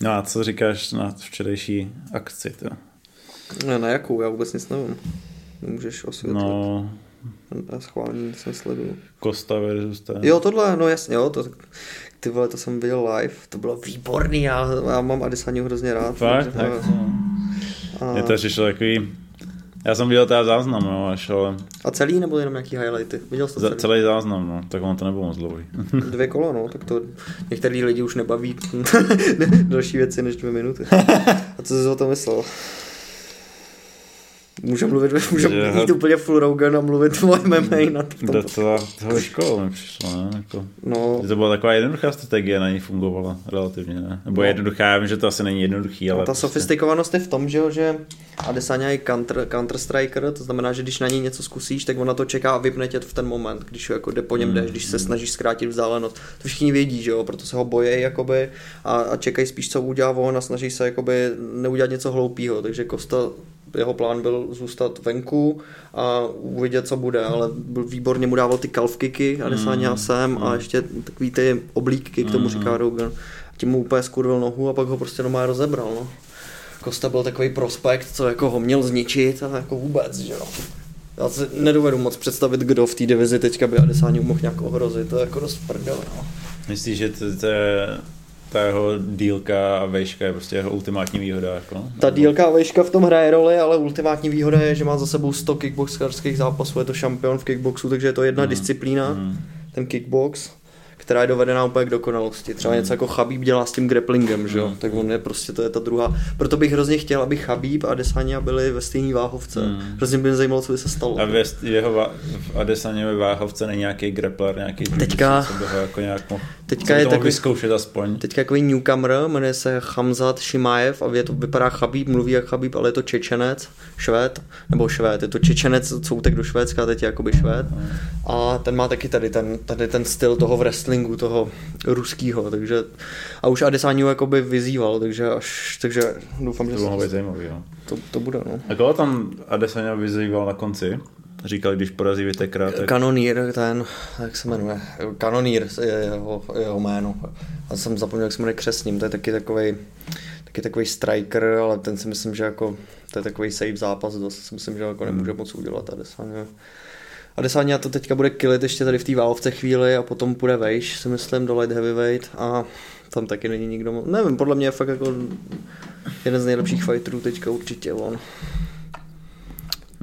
No a co říkáš na včerejší akci? To? Ne, na jakou? Já vůbec nic nevím. Můžeš osvětlit. No, Já schválně nic nesleduju. Costa versus ten. Jo, tohle, no jasně, jo, to, ty vole, to jsem viděl live, to bylo výborný, já, já mám Adesaniu hrozně rád. Fakt? takže- Tak to... a, Mě to přišlo takový... Já jsem viděl teda záznam, no, až, ale a celý nebo jenom nějaký highlighty? Viděl jsi to za, celý? celý záznam, no, tak on to nebylo moc dlouhý. Dvě kola, no, tak to některý lidi už nebaví další věci než dvě minuty. A co jsi o tom myslel? Můžeme mluvit, Že- mít úplně full Rogan a mluvit o MMA na tom. Docela toho školu mi přišlo, ne? Jako, No, to byla taková jednoduchá strategie, na ní fungovala relativně, ne? Nebo No. jednoduchá, já vím, že to asi není jednoduchý, ale ta prostě, sofistikovanost je v tom, že, jo, že Adesanya je counter, counter striker, to znamená, že když na něj něco zkusíš, tak ona to čeká a vypne tě v ten moment, když jako jde po něm jdeš, když se snažíš zkrátit vzdálenost. To všichni vědí, že jo, proto se ho bojí jakoby a, a čekají spíš, co udělá on a snaží se jakoby neudělat něco hloupého, takže Costa jeho plán byl zůstat venku a uvidět, co bude, ale byl výborně mu dával ty calf kicky Adesanya sem a ještě takový ty oblíky, k tomu říká Rogan. Tím mu úplně skurvil nohu a pak ho prostě doma rozebral, no. Kosta byl takový prospekt, co jako ho měl zničit a jako vůbec, že jo. Já si nedovedu moc představit, kdo v té divizi teďka by Adesanya mohl nějak ohrozit, to je jako dost prdele, no. myslíš, že to, to je ta jeho dílka a vejška je prostě jeho ultimátní výhoda, jako? Ta dílka a vejška v tom hraje roli, ale ultimátní výhoda je, že má za sebou 100 kickboxerských zápasů, je to šampion v kickboxu, takže je to jedna Mhm. disciplína, Mm. ten kickbox, která je dovedená úplně k dokonalosti. Třeba něco jako Chabib dělá s tím grapplingem, že jo? Mm. Tak on je prostě, to je ta druhá. Proto bych hrozně chtěl, aby Chabib a Desania byli ve stejné váhovce. Mm. Hrozně by mě zajímalo, co by se stalo. A ve jeho va- v Adesaněvě váhovce není nějaký grappler, nějaký Teďka- co by ho jako nějak mohl, Teďka je takový- vyzkoušet aspoň. Teďka takový newcomer, jmenuje se Hamzat Šimajev a je to, vypadá Chabib, mluví jak Chabib, ale je to Čečenec, Švéd, nebo Švéd, je to Čečenec, co utek do Švédska, teď je jakoby Švéd. A ten má taky tady ten, tady ten styl toho wrestlingu, toho ruského, takže a už Adesaniu jakoby vyzýval, takže až, takže doufám, že To mohlo být zajímavý, jo. to, to bude, no. A koho tam Adesanya vyzýval na konci? Říkal, když porazí Vitekra, tak... Kanonýr, ten, jak se jmenuje, Kanonýr je jeho, jeho jméno. Já jsem zapomněl, jak se jmenuje křesním, to je taky takový taky takový striker, ale ten si myslím, že jako, to je takový safe zápas, dost si myslím, že jako nemůže moc udělat Adesanya. Adesanya to teďka bude killit ještě tady v té válovce chvíli a potom půjde vejš, si myslím, do light heavyweight a tam taky není nikdo, mo- nevím, podle mě je fakt jako jeden z nejlepších fighterů teďka určitě on.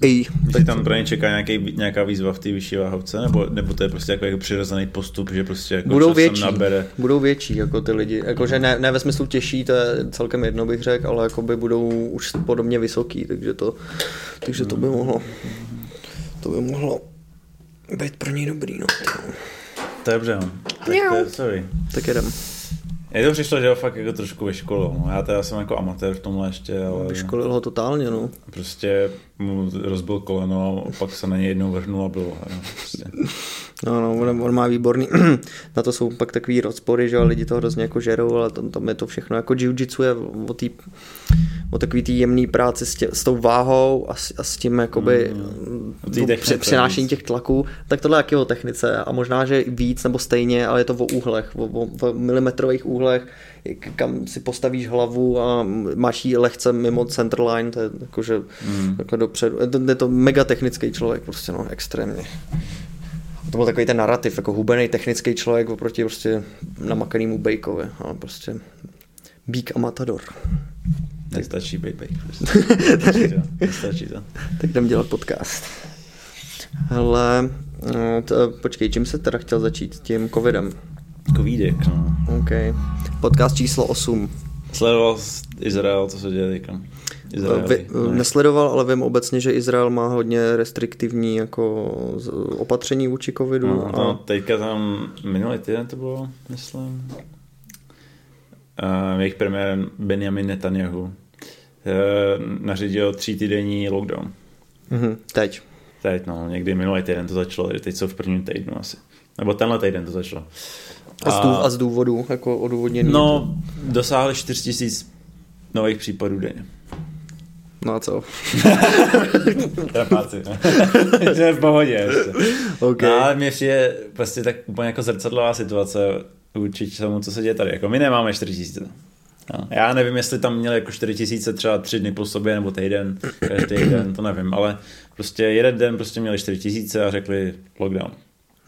Ej, Tak tam pro ně čeká nějaký, nějaká výzva v té vyšší váhovce, nebo, nebo to je prostě jako, jako přirozený postup, že prostě jako budou větší, nabere. budou větší jako ty lidi, jakože ne, ne ve smyslu těžší, to je celkem jedno bych řekl, ale jakoby budou už podobně vysoký, takže to, takže to by mohlo, to by mohlo být pro něj dobrý, no. To je dobře, no. Tak to je, sorry. Tak jedem. Mně to přišlo, že ho fakt jako trošku vyškolil. No. Já teda jsem jako amatér v tomhle ještě, ale Vyškolil ho totálně, no. prostě mu rozbil koleno, pak se na něj jednou vrhnul a bylo. No, prostě. No, no, on, on má výborný, na to jsou pak takový rozpory, že lidi to hrozně jako žerou, ale tam, tam je to všechno, jako jiu-jitsu je o, tý, o takový tý jemný práci s, tě, s tou váhou a s, a s tím jakoby Mm. mm, té technice přenášení těch tlaků, tak tohle je taky o technice a možná, že víc nebo stejně, ale je to o úhlech, o, o, o milimetrových úhlech, kam si postavíš hlavu a máš ji lehce mimo centerline, to je jakože Mm. takhle dopředu. Je to, mega technický člověk, prostě no, extrémně. To byl takový ten narrativ, jako hubený technický člověk oproti prostě namakanému Bejkovi, ale prostě Bík a Matador. Nestačí být bejk. Nestačí to. Nestačí to. Tak jdem dělat podcast. Hele, no, to, počkej, čím se teda chtěl začít? Tím covidem. Covidek, no. OK. Podcast číslo 8. Sledoval Izrael, co se děje teďka? Vy, No. nesledoval, ale vím obecně, že Izrael má hodně restriktivní jako opatření vůči covidu. No, a... no, teďka tam minulý týden to bylo, myslím. Uh, jejich premiér Benjamin Netanyahu uh, nařídil tří týdenní lockdown. Mhm, teď. Teď, no, někdy minulý týden to začalo, teď jsou v prvním týdnu asi. Nebo tenhle týden to začalo. A z, dův, a z důvodu, jako odůvodněný. No, dosáhli 4 tisíc nových případů denně. No a co? Trapáci, no. Jsme v pohodě ještě. OK. No, ale mě je prostě tak úplně jako zrcadlová situace vůči tomu, co se děje tady. Jako my nemáme 4 tisíce. No, já nevím, jestli tam měli jako 4 tisíce třeba tři dny po sobě nebo týden, každý den, to nevím, ale prostě jeden den prostě měli 4 tisíce a řekli lockdown.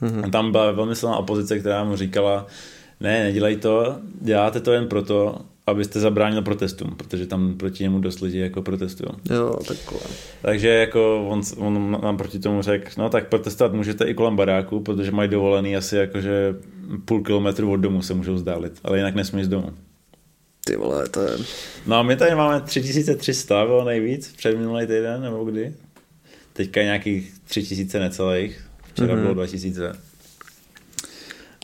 Mm-hmm. A tam byla velmi silná opozice, která mu říkala, ne, nedělej to, děláte to jen proto, abyste zabránil protestům, protože tam proti němu dost lidí jako protestují. Jo, takhle. Takže jako on, on nám proti tomu řekl, no tak protestovat můžete i kolem baráku, protože mají dovolený asi jakože půl kilometru od domu se můžou zdálit, ale jinak nesmí z domu. Ty vole, to je... No a my tady máme 3300, bylo nejvíc před minulý týden, nebo kdy? Teďka nějakých 3000 necelých, včera mm-hmm. bylo 2000.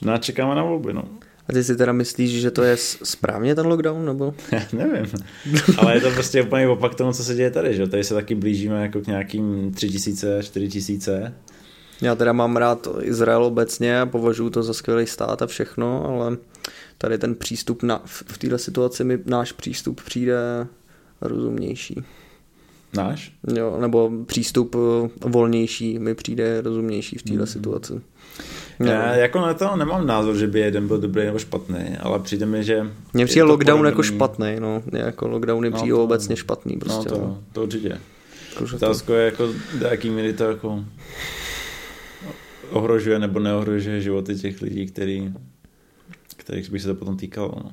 No a čekáme na volby, no. A ty si teda myslíš, že to je správně ten lockdown, nebo? Nevím, ale je to prostě úplně opak tomu, co se děje tady, že? Tady se taky blížíme jako k nějakým 3000, 4000. Já teda mám rád Izrael obecně a považuji to za skvělý stát a všechno, ale tady ten přístup na, v této situaci mi náš přístup přijde rozumnější. Náš? Jo, nebo přístup eh, volnější mi přijde rozumnější v této mm. situaci. No. Já jako na to nemám názor, že by jeden byl dobrý nebo špatný, ale přijde mi, že... Mně přijde lockdown podobný... jako špatný, no. Jako lockdowny no, přijde to, obecně špatný prostě. No to, no. to určitě. Otázka je jako, do jaký míry to jako ohrožuje nebo neohrožuje životy těch lidí, který, kterých by se to potom týkalo. No.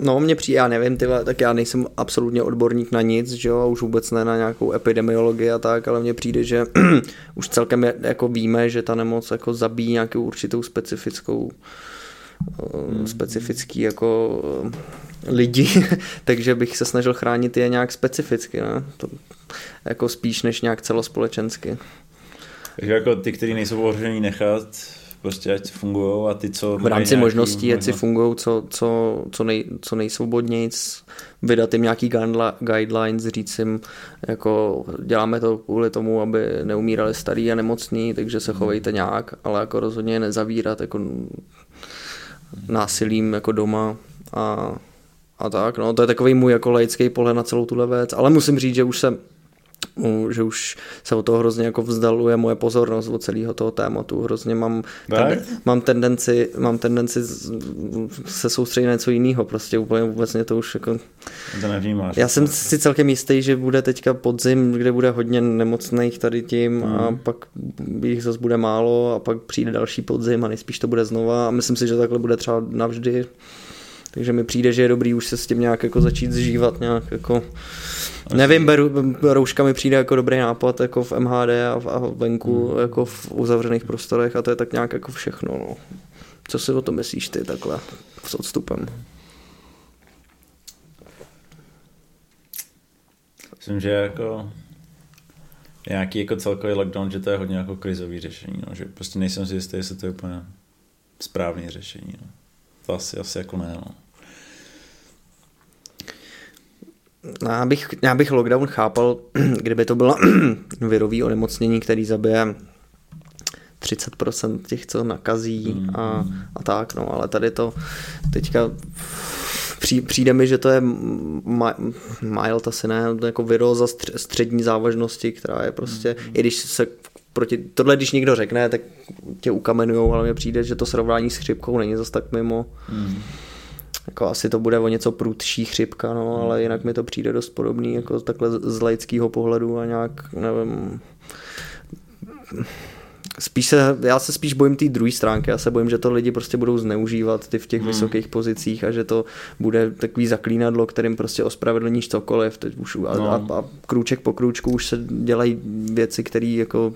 No, mě přijde, já nevím, tyhle, tak já nejsem absolutně odborník na nic, že jo, už vůbec ne na nějakou epidemiologii a tak, ale mně přijde, že už celkem je, jako víme, že ta nemoc jako zabíjí nějakou určitou specifickou hmm. specifický jako eh, lidi, takže bych se snažil chránit je nějak specificky, ne? To, jako spíš než nějak celospolečensky. Takže jako ty, kteří nejsou ohrožení nechat prostě ať fungují a ty, co... V rámci možností, ať si fungují co, co, co, nej, co nejsvobodnějc, vydat jim nějaký guidelines, říct jim, jako děláme to kvůli tomu, aby neumírali starý a nemocní, takže se chovejte nějak, ale jako rozhodně nezavírat jako násilím jako doma a, a tak, no. To je takový můj jako laický pohled na celou tuhle věc, ale musím říct, že už se že už se o toho hrozně jako vzdaluje moje pozornost od celého toho tématu. Hrozně mám, ten, mám tendenci, mám tendenci se soustředit na něco jiného, prostě úplně vůbec mě to už jako... To nevnímáš. Já jsem si celkem jistý, že bude teďka podzim, kde bude hodně nemocných tady tím hmm. a pak jich zase bude málo a pak přijde další podzim a nejspíš to bude znova a myslím si, že takhle bude třeba navždy. Takže mi přijde, že je dobrý už se s tím nějak jako začít zžívat nějak jako Nevím, beru, rouška mi přijde jako dobrý nápad jako v MHD a, v, a venku hmm. jako v uzavřených prostorech a to je tak nějak jako všechno. No. Co si o tom myslíš ty takhle s odstupem? Myslím, že jako nějaký jako celkový lockdown, že to je hodně jako krizový řešení, no. že prostě nejsem si jistý, jestli to je úplně správné řešení. No. To asi, asi jako ne, no. Já bych, já bych lockdown chápal, kdyby to bylo virový onemocnění, který zabije 30% těch, co nakazí a, a tak, no, ale tady to teďka přijde mi, že to je mild asi ne, jako viróza střední závažnosti, která je prostě, mm. i když se proti, tohle když někdo řekne, tak tě ukamenujou, ale mně přijde, že to srovnání s chřipkou není zase tak mimo. Mm jako asi to bude o něco prudší chřipka, no, ale jinak mi to přijde dost podobný jako takhle z laického pohledu a nějak, nevím, spíš se, já se spíš bojím té druhé stránky, já se bojím, že to lidi prostě budou zneužívat ty v těch hmm. vysokých pozicích a že to bude takový zaklínadlo, kterým prostě ospravedlníš cokoliv, teď už a, no. a, a krůček po krůčku už se dělají věci, které jako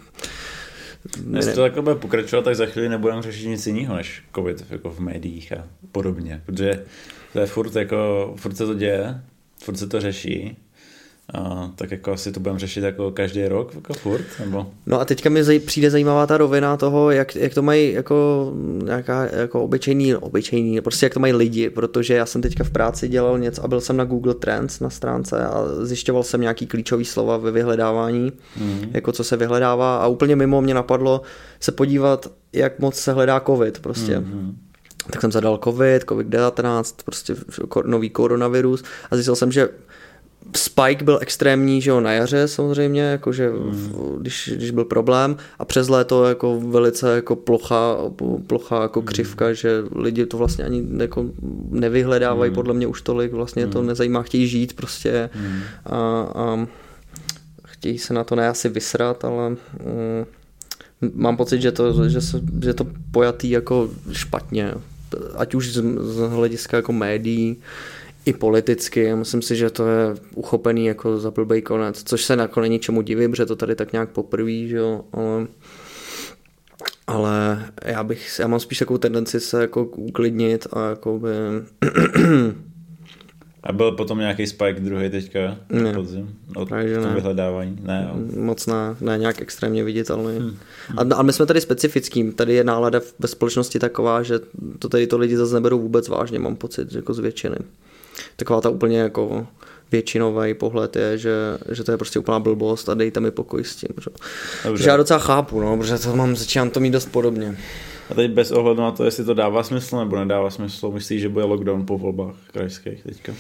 Jestli to takhle bude pokračovat, tak za chvíli nebudeme řešit nic jiného než covid jako v médiích a podobně, protože to je furt jako, furt se to děje, furt se to řeší a, tak jako asi to budeme řešit jako každý rok, jako furt, nebo? No a teďka mi zaj, přijde zajímavá ta rovina toho, jak, jak to mají jako nějaká jako obyčejný, obyčejný, prostě jak to mají lidi, protože já jsem teďka v práci dělal něco a byl jsem na Google Trends na stránce a zjišťoval jsem nějaký klíčový slova ve vyhledávání, mm. jako co se vyhledává a úplně mimo mě napadlo se podívat, jak moc se hledá covid prostě. Mm. Tak jsem zadal covid, covid-19, prostě nový koronavirus a zjistil jsem, že spike byl extrémní, že jo, na jaře samozřejmě, jakože mm. když, když byl problém a přes léto jako velice jako plochá, plochá jako křivka, mm. že lidi to vlastně ani jako nevyhledávají mm. podle mě už tolik, vlastně mm. to nezajímá, chtějí žít prostě mm. a, a chtějí se na to ne asi vysrat, ale mm, mám pocit, že to, že, se, že to pojatý jako špatně, ať už z, z hlediska jako médií, i politicky. Myslím si, že to je uchopený jako za blbej konec, což se jako není čemu divit, protože to tady tak nějak poprví, že jo, ale ale já bych, já mám spíš takovou tendenci se jako uklidnit a jako by A byl potom nějaký spike druhý teďka ne. podzim od Takže ne. vyhledávání? Ne, jo. Moc ne, ne nějak extrémně viditelný. Hmm. A, a my jsme tady specifickým, tady je nálada ve společnosti taková, že to tady to lidi zase neberou vůbec vážně, mám pocit, jako z většiny. Taková ta úplně jako většinový pohled je, že, že to je prostě úplná blbost a dejte mi pokoj s tím. Že, že já docela chápu, no, protože to mám, začínám to mít dost podobně. A teď bez ohledu na to, jestli to dává smysl nebo nedává smysl, myslíš, že bude lockdown po volbách krajských teďka?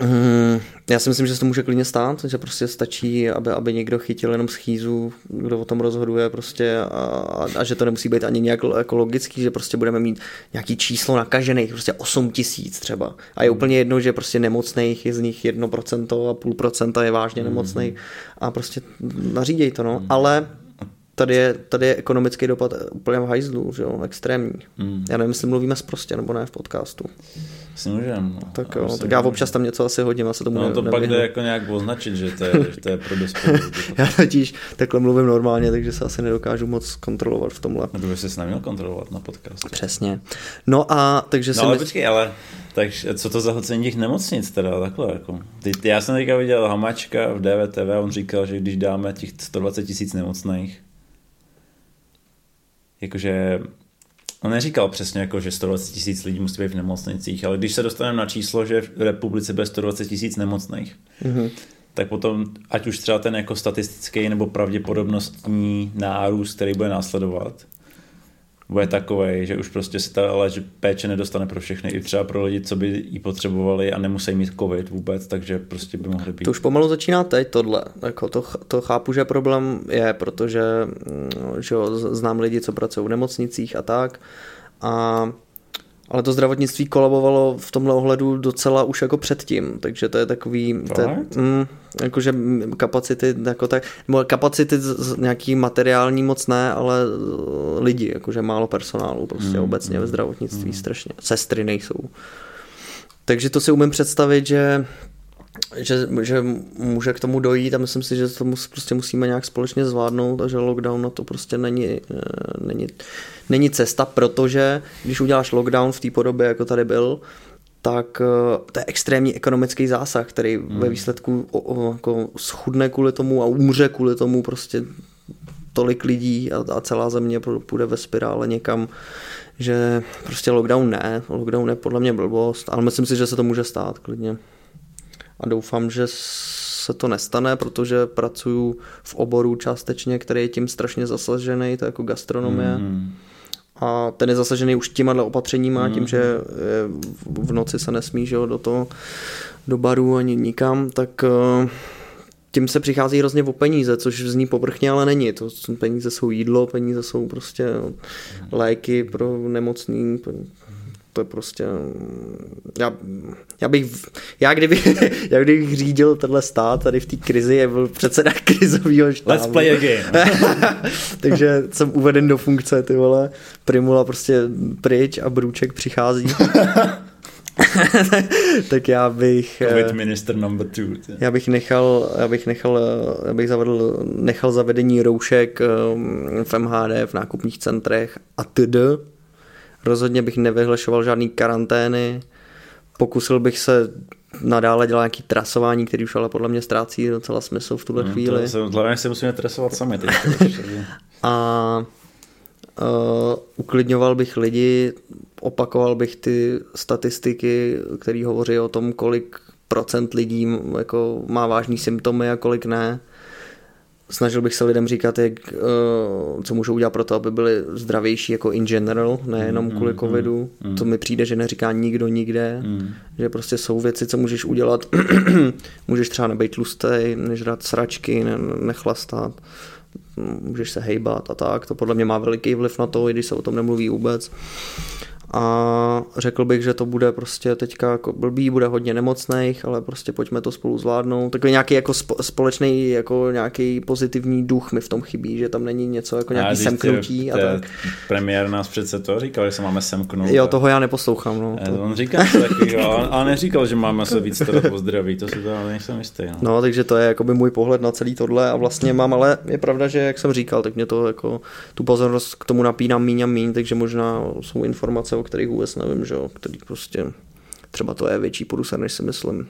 Mm, já si myslím, že se to může klidně stát, že prostě stačí, aby, aby někdo chytil jenom schýzu, kdo o tom rozhoduje prostě a, a, že to nemusí být ani nějak ekologický, že prostě budeme mít nějaký číslo nakažených, prostě 8 tisíc třeba. A je mm. úplně jedno, že prostě nemocných je z nich 1% a půl procenta je vážně nemocný a prostě naříděj to, no. Mm. Ale tady je, tady je ekonomický dopad úplně v hajzlu, že jo, extrémní. Mm. Já nevím, jestli mluvíme prostě nebo ne v podcastu. Si můžem. No. Tak jo, tak já občas tam něco asi hodím, a se tomu No to pak jde jako nějak označit, že to je, že to je pro dospělé. já totiž takhle mluvím normálně, takže se asi nedokážu moc kontrolovat v tomhle. No to by se neměl kontrolovat na podcastu. Přesně. No a takže no, ale mysl... počkej, ale takže co to za hlcení těch nemocnic teda takhle jako. Ty, já jsem teďka viděl Hamačka v DVTV, on říkal, že když dáme těch 120 tisíc nemocných, jakože On neříkal přesně, jako, že 120 tisíc lidí musí být v nemocnicích, ale když se dostaneme na číslo, že v republice bude 120 tisíc nemocných, mm-hmm. tak potom, ať už třeba ten jako statistický nebo pravděpodobnostní nárůst, který bude následovat, bude takový, že už prostě se ta léč, péče nedostane pro všechny, i třeba pro lidi, co by ji potřebovali a nemusí mít covid vůbec, takže prostě by mohli být. To už pomalu začíná teď tohle. Jako to, to chápu, že problém je, protože mm, že znám lidi, co pracují v nemocnicích a tak. A ale to zdravotnictví kolabovalo v tomhle ohledu docela už jako předtím, takže to je takový, to je, mm, jakože kapacity, jako tak, kapacity z, nějaký materiální moc ne, ale eh, lidi, jakože málo personálu prostě mm, obecně mm, ve zdravotnictví mm. strašně, sestry nejsou. Takže to si umím představit, že že, že může k tomu dojít a myslím si, že to mus, prostě musíme nějak společně zvládnout a že lockdown na to prostě není, eh, není, není cesta, protože když uděláš lockdown v té podobě, jako tady byl, tak eh, to je extrémní ekonomický zásah, který hmm. ve výsledku o, o, jako schudne kvůli tomu a umře kvůli tomu prostě tolik lidí a, a celá země půjde ve spirále někam, že prostě lockdown ne, lockdown je podle mě blbost, ale myslím si, že se to může stát klidně a doufám, že se to nestane, protože pracuju v oboru částečně, který je tím strašně zasažený, to je jako gastronomie. Mm. A ten je zasažený už těma opatřeníma, mm. tím, že v noci se nesmí že jo, do toho, do baru ani nikam, tak eh, tím se přichází hrozně o peníze, což zní povrchně, ale není. To peníze jsou jídlo, peníze jsou prostě léky pro nemocný, to je prostě, já, já bych, já kdyby, já kdybych řídil tenhle stát tady v té krizi, je byl předseda krizového štábu. Let's play a game. Takže jsem uveden do funkce, ty vole, Primula prostě pryč a Brůček přichází. tak já bych... Covid eh, minister number two. Tě. Já bych nechal, já bych nechal, já bych zavedl, nechal zavedení roušek eh, v MHD, v nákupních centrech a td Rozhodně bych nevyhlašoval žádný karantény. Pokusil bych se nadále dělat nějaký trasování, který už ale podle mě ztrácí docela smysl v tuhle no, chvíli. Hlavně se musíme trasovat sami. Teď, a uh, uklidňoval bych lidi, opakoval bych ty statistiky, které hovoří o tom, kolik procent lidí jako má vážný symptomy a kolik ne snažil bych se lidem říkat, jak, uh, co můžou udělat pro to, aby byli zdravější jako in general, nejenom Mm, kvůli mm, covidu. mm. To mi přijde, že neříká nikdo nikde, Mm. že prostě jsou věci, co můžeš udělat. můžeš třeba nebejt tlustej, nežrat sračky, ne, nechlastat, můžeš se hejbat a tak. To podle mě má veliký vliv na to, i když se o tom nemluví vůbec. A řekl bych, že to bude prostě teďka jako blbý, bude hodně nemocných, ale prostě pojďme to spolu zvládnout. Takový nějaký jako spo, společný, jako nějaký pozitivní duch mi v tom chybí, že tam není něco jako nějaký vždyť semknutí ty- a tak. Premiér nás přece to říkal, že se máme semknout. Jo, a- toho já neposlouchám, no. Eh, To... On říká takového, ale- neříkal, že máme se víc starat o zdraví, to si to ale nejsem jistý. No. No, takže to je jakoby můj pohled na celý tohle a vlastně mám, ale je pravda, že jak jsem říkal, tak mě to jako tu pozornost k tomu napínám míň a míň, takže možná jsou informace, o kterých vůbec nevím, že jo, který prostě třeba to je větší průser, než si myslím.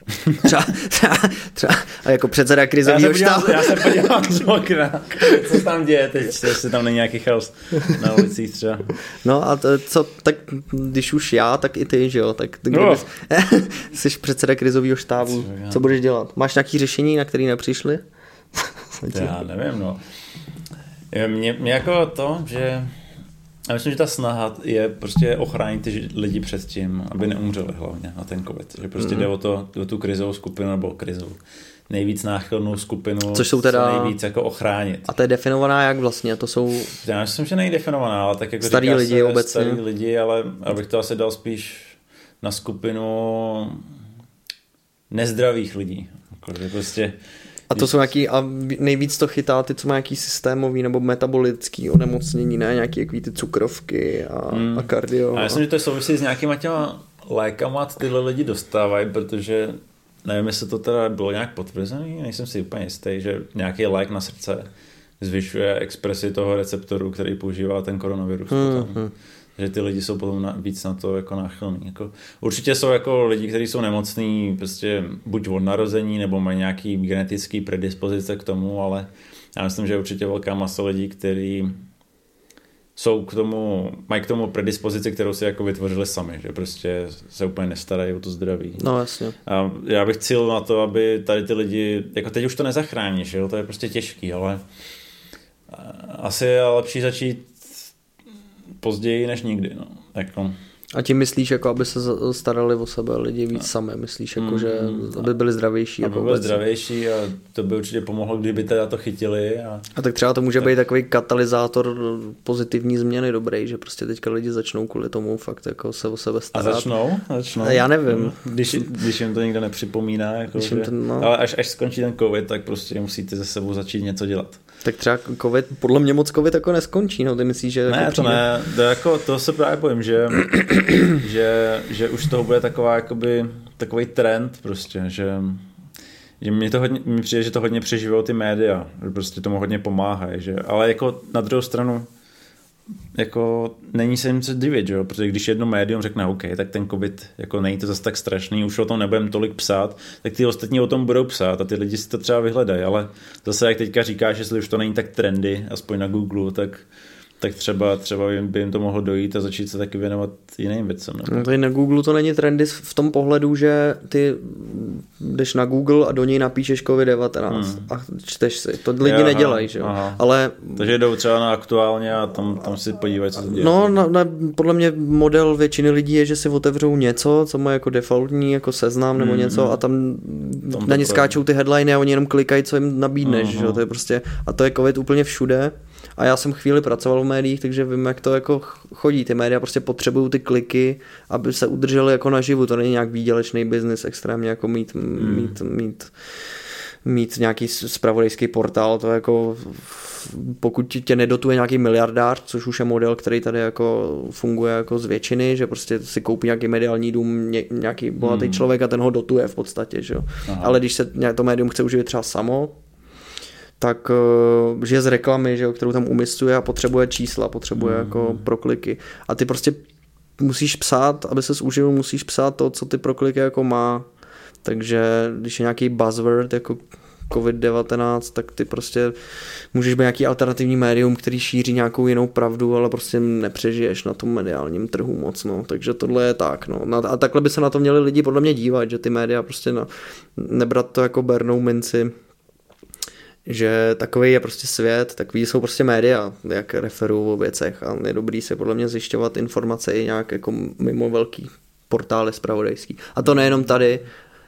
Třeba, třeba, třeba a jako předseda krizového štábu. já se podívám z okna, co se tam děje teď, jestli tam není nějaký chaos na ulicích třeba. No a to, co, tak když už já, tak i ty, že jo, tak ty, No. kdybys- jsi předseda krizového štábu, Co co budeš dělat? Máš nějaké řešení, na které nepřišli? Já nevím, no. Mě, mě jako to, že já myslím, že ta snaha je prostě ochránit ty lidi před tím, aby neumřeli hlavně na ten covid. Že prostě Mhm. jde o, to, o tu krizovou skupinu nebo krizovou nejvíc náchylnou skupinu, Což jsou teda- co nejvíc jako ochránit. A to je definovaná jak vlastně? To jsou Já myslím, že není definovaná, ale tak jako Starý lidi se, obecně. Starý lidi, ale abych to asi dal spíš na skupinu nezdravých lidí. Jako, že prostě A to jsou nějaký, a nejvíc to chytá ty, co má nějaký systémový nebo metabolický onemocnění, ne? Nějaký jaký ty cukrovky a, Hmm. a kardio. A já myslím, že to souvisí s nějakýma těma lékama, co tyhle lidi dostávají, protože nevím, jestli to teda bylo nějak potvrzený, nejsem si úplně jistý, že nějaký lék na srdce zvyšuje expresi toho receptoru, který používá ten koronavirus. Hmm, potom. hmm. Že ty lidi jsou potom na, víc na to jako náchylní. Jako, určitě jsou jako lidi, kteří jsou nemocní prostě buď od narození, nebo mají nějaký genetický predispozice k tomu, ale já myslím, že je určitě velká masa lidí, kteří jsou k tomu, mají k tomu predispozici, kterou si jako vytvořili sami, že prostě se úplně nestarají o to zdraví. No jasně. A já bych cíl na to, aby tady ty lidi, jako teď už to nezachráníš, jo, to je prostě těžký, ale asi je lepší začít později než nikdy, no. Jako, A tím myslíš, jako aby se starali o sebe lidi víc sami, myslíš, jako, Mm, že mm. aby byli zdravější. aby Jako byl obecně. zdravější a to by určitě pomohlo, kdyby teda to chytili a A tak třeba to může být takový katalyzátor pozitivní změny dobrý, že prostě teďka lidi začnou kvůli tomu fakt jako se o sebe A starat. začnou? začnou. Já nevím. Když, když jim to nikdo nepřipomíná. Jako Když že, to- no. Ale až, až skončí ten covid, tak prostě musíte ze sebou začít něco dělat. Tak třeba covid, podle mě moc covid jako neskončí, no ty myslíš, že Ne, jako to ne, to, jako, to se právě bojím, že, že, že už to bude taková, jakoby, takový trend prostě, že, že mi to hodně, mi přijde, že to hodně přežívají ty média, že prostě tomu hodně pomáhají, že, ale jako na druhou stranu jako není se jim co divit, že jo? protože když jedno médium řekne OK, tak ten covid jako není to zase tak strašný, už o tom nebudeme tolik psát, tak ty ostatní o tom budou psát a ty lidi si to třeba vyhledají, ale zase jak teďka říkáš, jestli už to není tak trendy, aspoň na Google, tak tak třeba, třeba by jim to mohlo dojít a začít se taky věnovat jiným věcem. Nebo? No tady na Google to není trendy v tom pohledu, že ty jdeš na Google a do něj napíšeš COVID-19 Hmm. a čteš si. To lidi nedělají, že jo. aha. Ale Takže jdou třeba na aktuálně a tam, tam si podívají, co se děje. No, na, na, podle mě model většiny lidí je, že si otevřou něco, co má jako defaultní jako seznam nebo Mm, něco mm. a tam, Tam na ně skáčou ty headliny a oni jenom klikají, co jim nabídneš, Aha. že jo, to je prostě, a to je covid úplně všude a já jsem chvíli pracoval v médiích, takže vím, jak to jako chodí, ty média prostě potřebují ty kliky, aby se udrželi jako naživu, to není nějak výdělečný biznis extrémně jako mít, Hmm. mít, mít mít nějaký spravodajský portál, to jako pokud tě nedotuje nějaký miliardář, což už je model, který tady jako funguje jako z většiny, že prostě si koupí nějaký mediální dům ně, nějaký bohatý Hmm. člověk a ten ho dotuje v podstatě, že jo. Aha. Ale když se to médium chce uživit třeba samo, tak uh, žije z reklamy, že jo, kterou tam umistuje a potřebuje čísla, potřebuje Hmm. jako prokliky. A ty prostě musíš psát, aby se uživil, musíš psát to, co ty prokliky jako má. Takže když je nějaký buzzword jako COVID-19, tak ty prostě můžeš být nějaký alternativní médium, který šíří nějakou jinou pravdu, ale prostě nepřežiješ na tom mediálním trhu moc, no. Takže tohle je tak, no. A takhle by se na to měli lidi podle mě dívat, že ty média prostě na, nebrat to jako bernou minci, že takový je prostě svět, takový jsou prostě média, jak referují o věcech a je dobrý si podle mě zjišťovat informace i nějak jako mimo velký portály spravodajský. A to nejenom tady,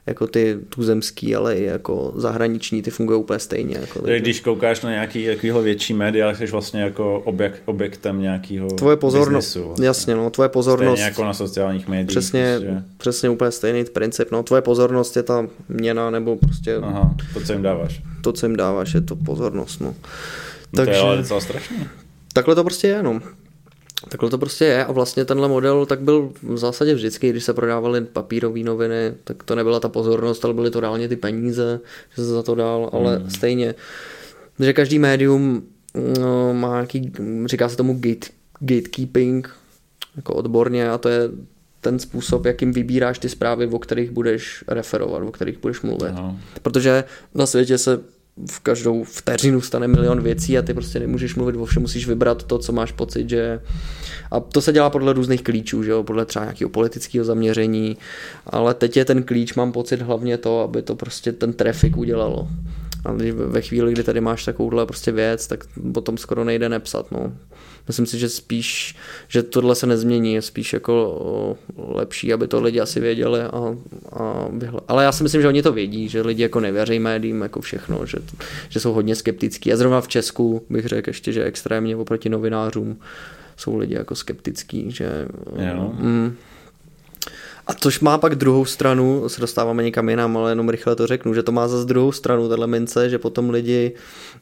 jako ty tuzemský, ale i jako zahraniční, ty fungují úplně stejně. Jako, takže... Když koukáš na nějaký takovýhle větší média, jsi vlastně jako objekt, objektem nějakého Tvoje pozornost, vlastně. jasně, no, tvoje pozornost. Stejně jako na sociálních médiích. Přesně, prostě. přesně úplně stejný princip, no, tvoje pozornost je ta měna, nebo prostě... Aha, to, co jim dáváš. To, co jim dáváš, je to pozornost, no. no takže, to je ale docela strašně. Takhle to prostě je, no. Takhle to prostě je a vlastně tenhle model tak byl v zásadě vždycky, když se prodávaly papírové noviny, tak to nebyla ta pozornost, ale byly to reálně ty peníze, že se za to dal, ale mm. stejně, že každý médium no, má nějaký, říká se tomu gate, gatekeeping, jako odborně a to je ten způsob, jakým vybíráš ty zprávy, o kterých budeš referovat, o kterých budeš mluvit. Aha. Protože na světě se v každou vteřinu stane milion věcí a ty prostě nemůžeš mluvit o všem, musíš vybrat to, co máš pocit, že... A to se dělá podle různých klíčů, že jo? podle třeba nějakého politického zaměření, ale teď je ten klíč, mám pocit hlavně to, aby to prostě ten trafik udělalo. A ve chvíli, kdy tady máš takovouhle prostě věc, tak potom skoro nejde nepsat. No. Myslím si, že spíš, že tohle se nezmění, je spíš jako lepší, aby to lidi asi věděli. A, a Ale já si myslím, že oni to vědí, že lidi jako nevěří médiím, jako všechno, že, že jsou hodně skeptický. A zrovna v Česku bych řekl ještě, že extrémně oproti novinářům jsou lidi jako skeptický, že... Jo. Mm, a což má pak druhou stranu, se dostáváme někam jinam, ale jenom rychle to řeknu, že to má zase druhou stranu, tahle mince, že potom lidi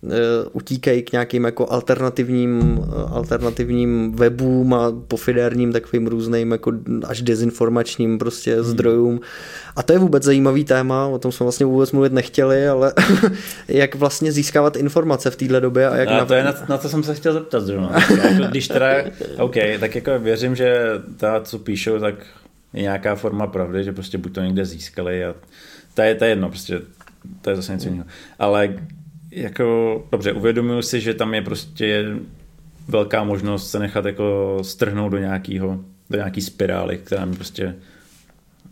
uh, utíkají k nějakým jako alternativním, uh, alternativním webům a pofidérním takovým různým jako až dezinformačním prostě hmm. zdrojům. A to je vůbec zajímavý téma, o tom jsme vlastně vůbec mluvit nechtěli, ale jak vlastně získávat informace v téhle době a jak... A to je na, na to jsem se chtěl zeptat zrovna. jako, když teda, OK, tak jako věřím, že ta, co píšou, tak je nějaká forma pravdy, že prostě buď to někde získali a to je, to je jedno, prostě to je zase něco jiného. Ale jako, dobře, uvědomuji si, že tam je prostě velká možnost se nechat jako strhnout do nějakého, do nějaký spirály, která mi prostě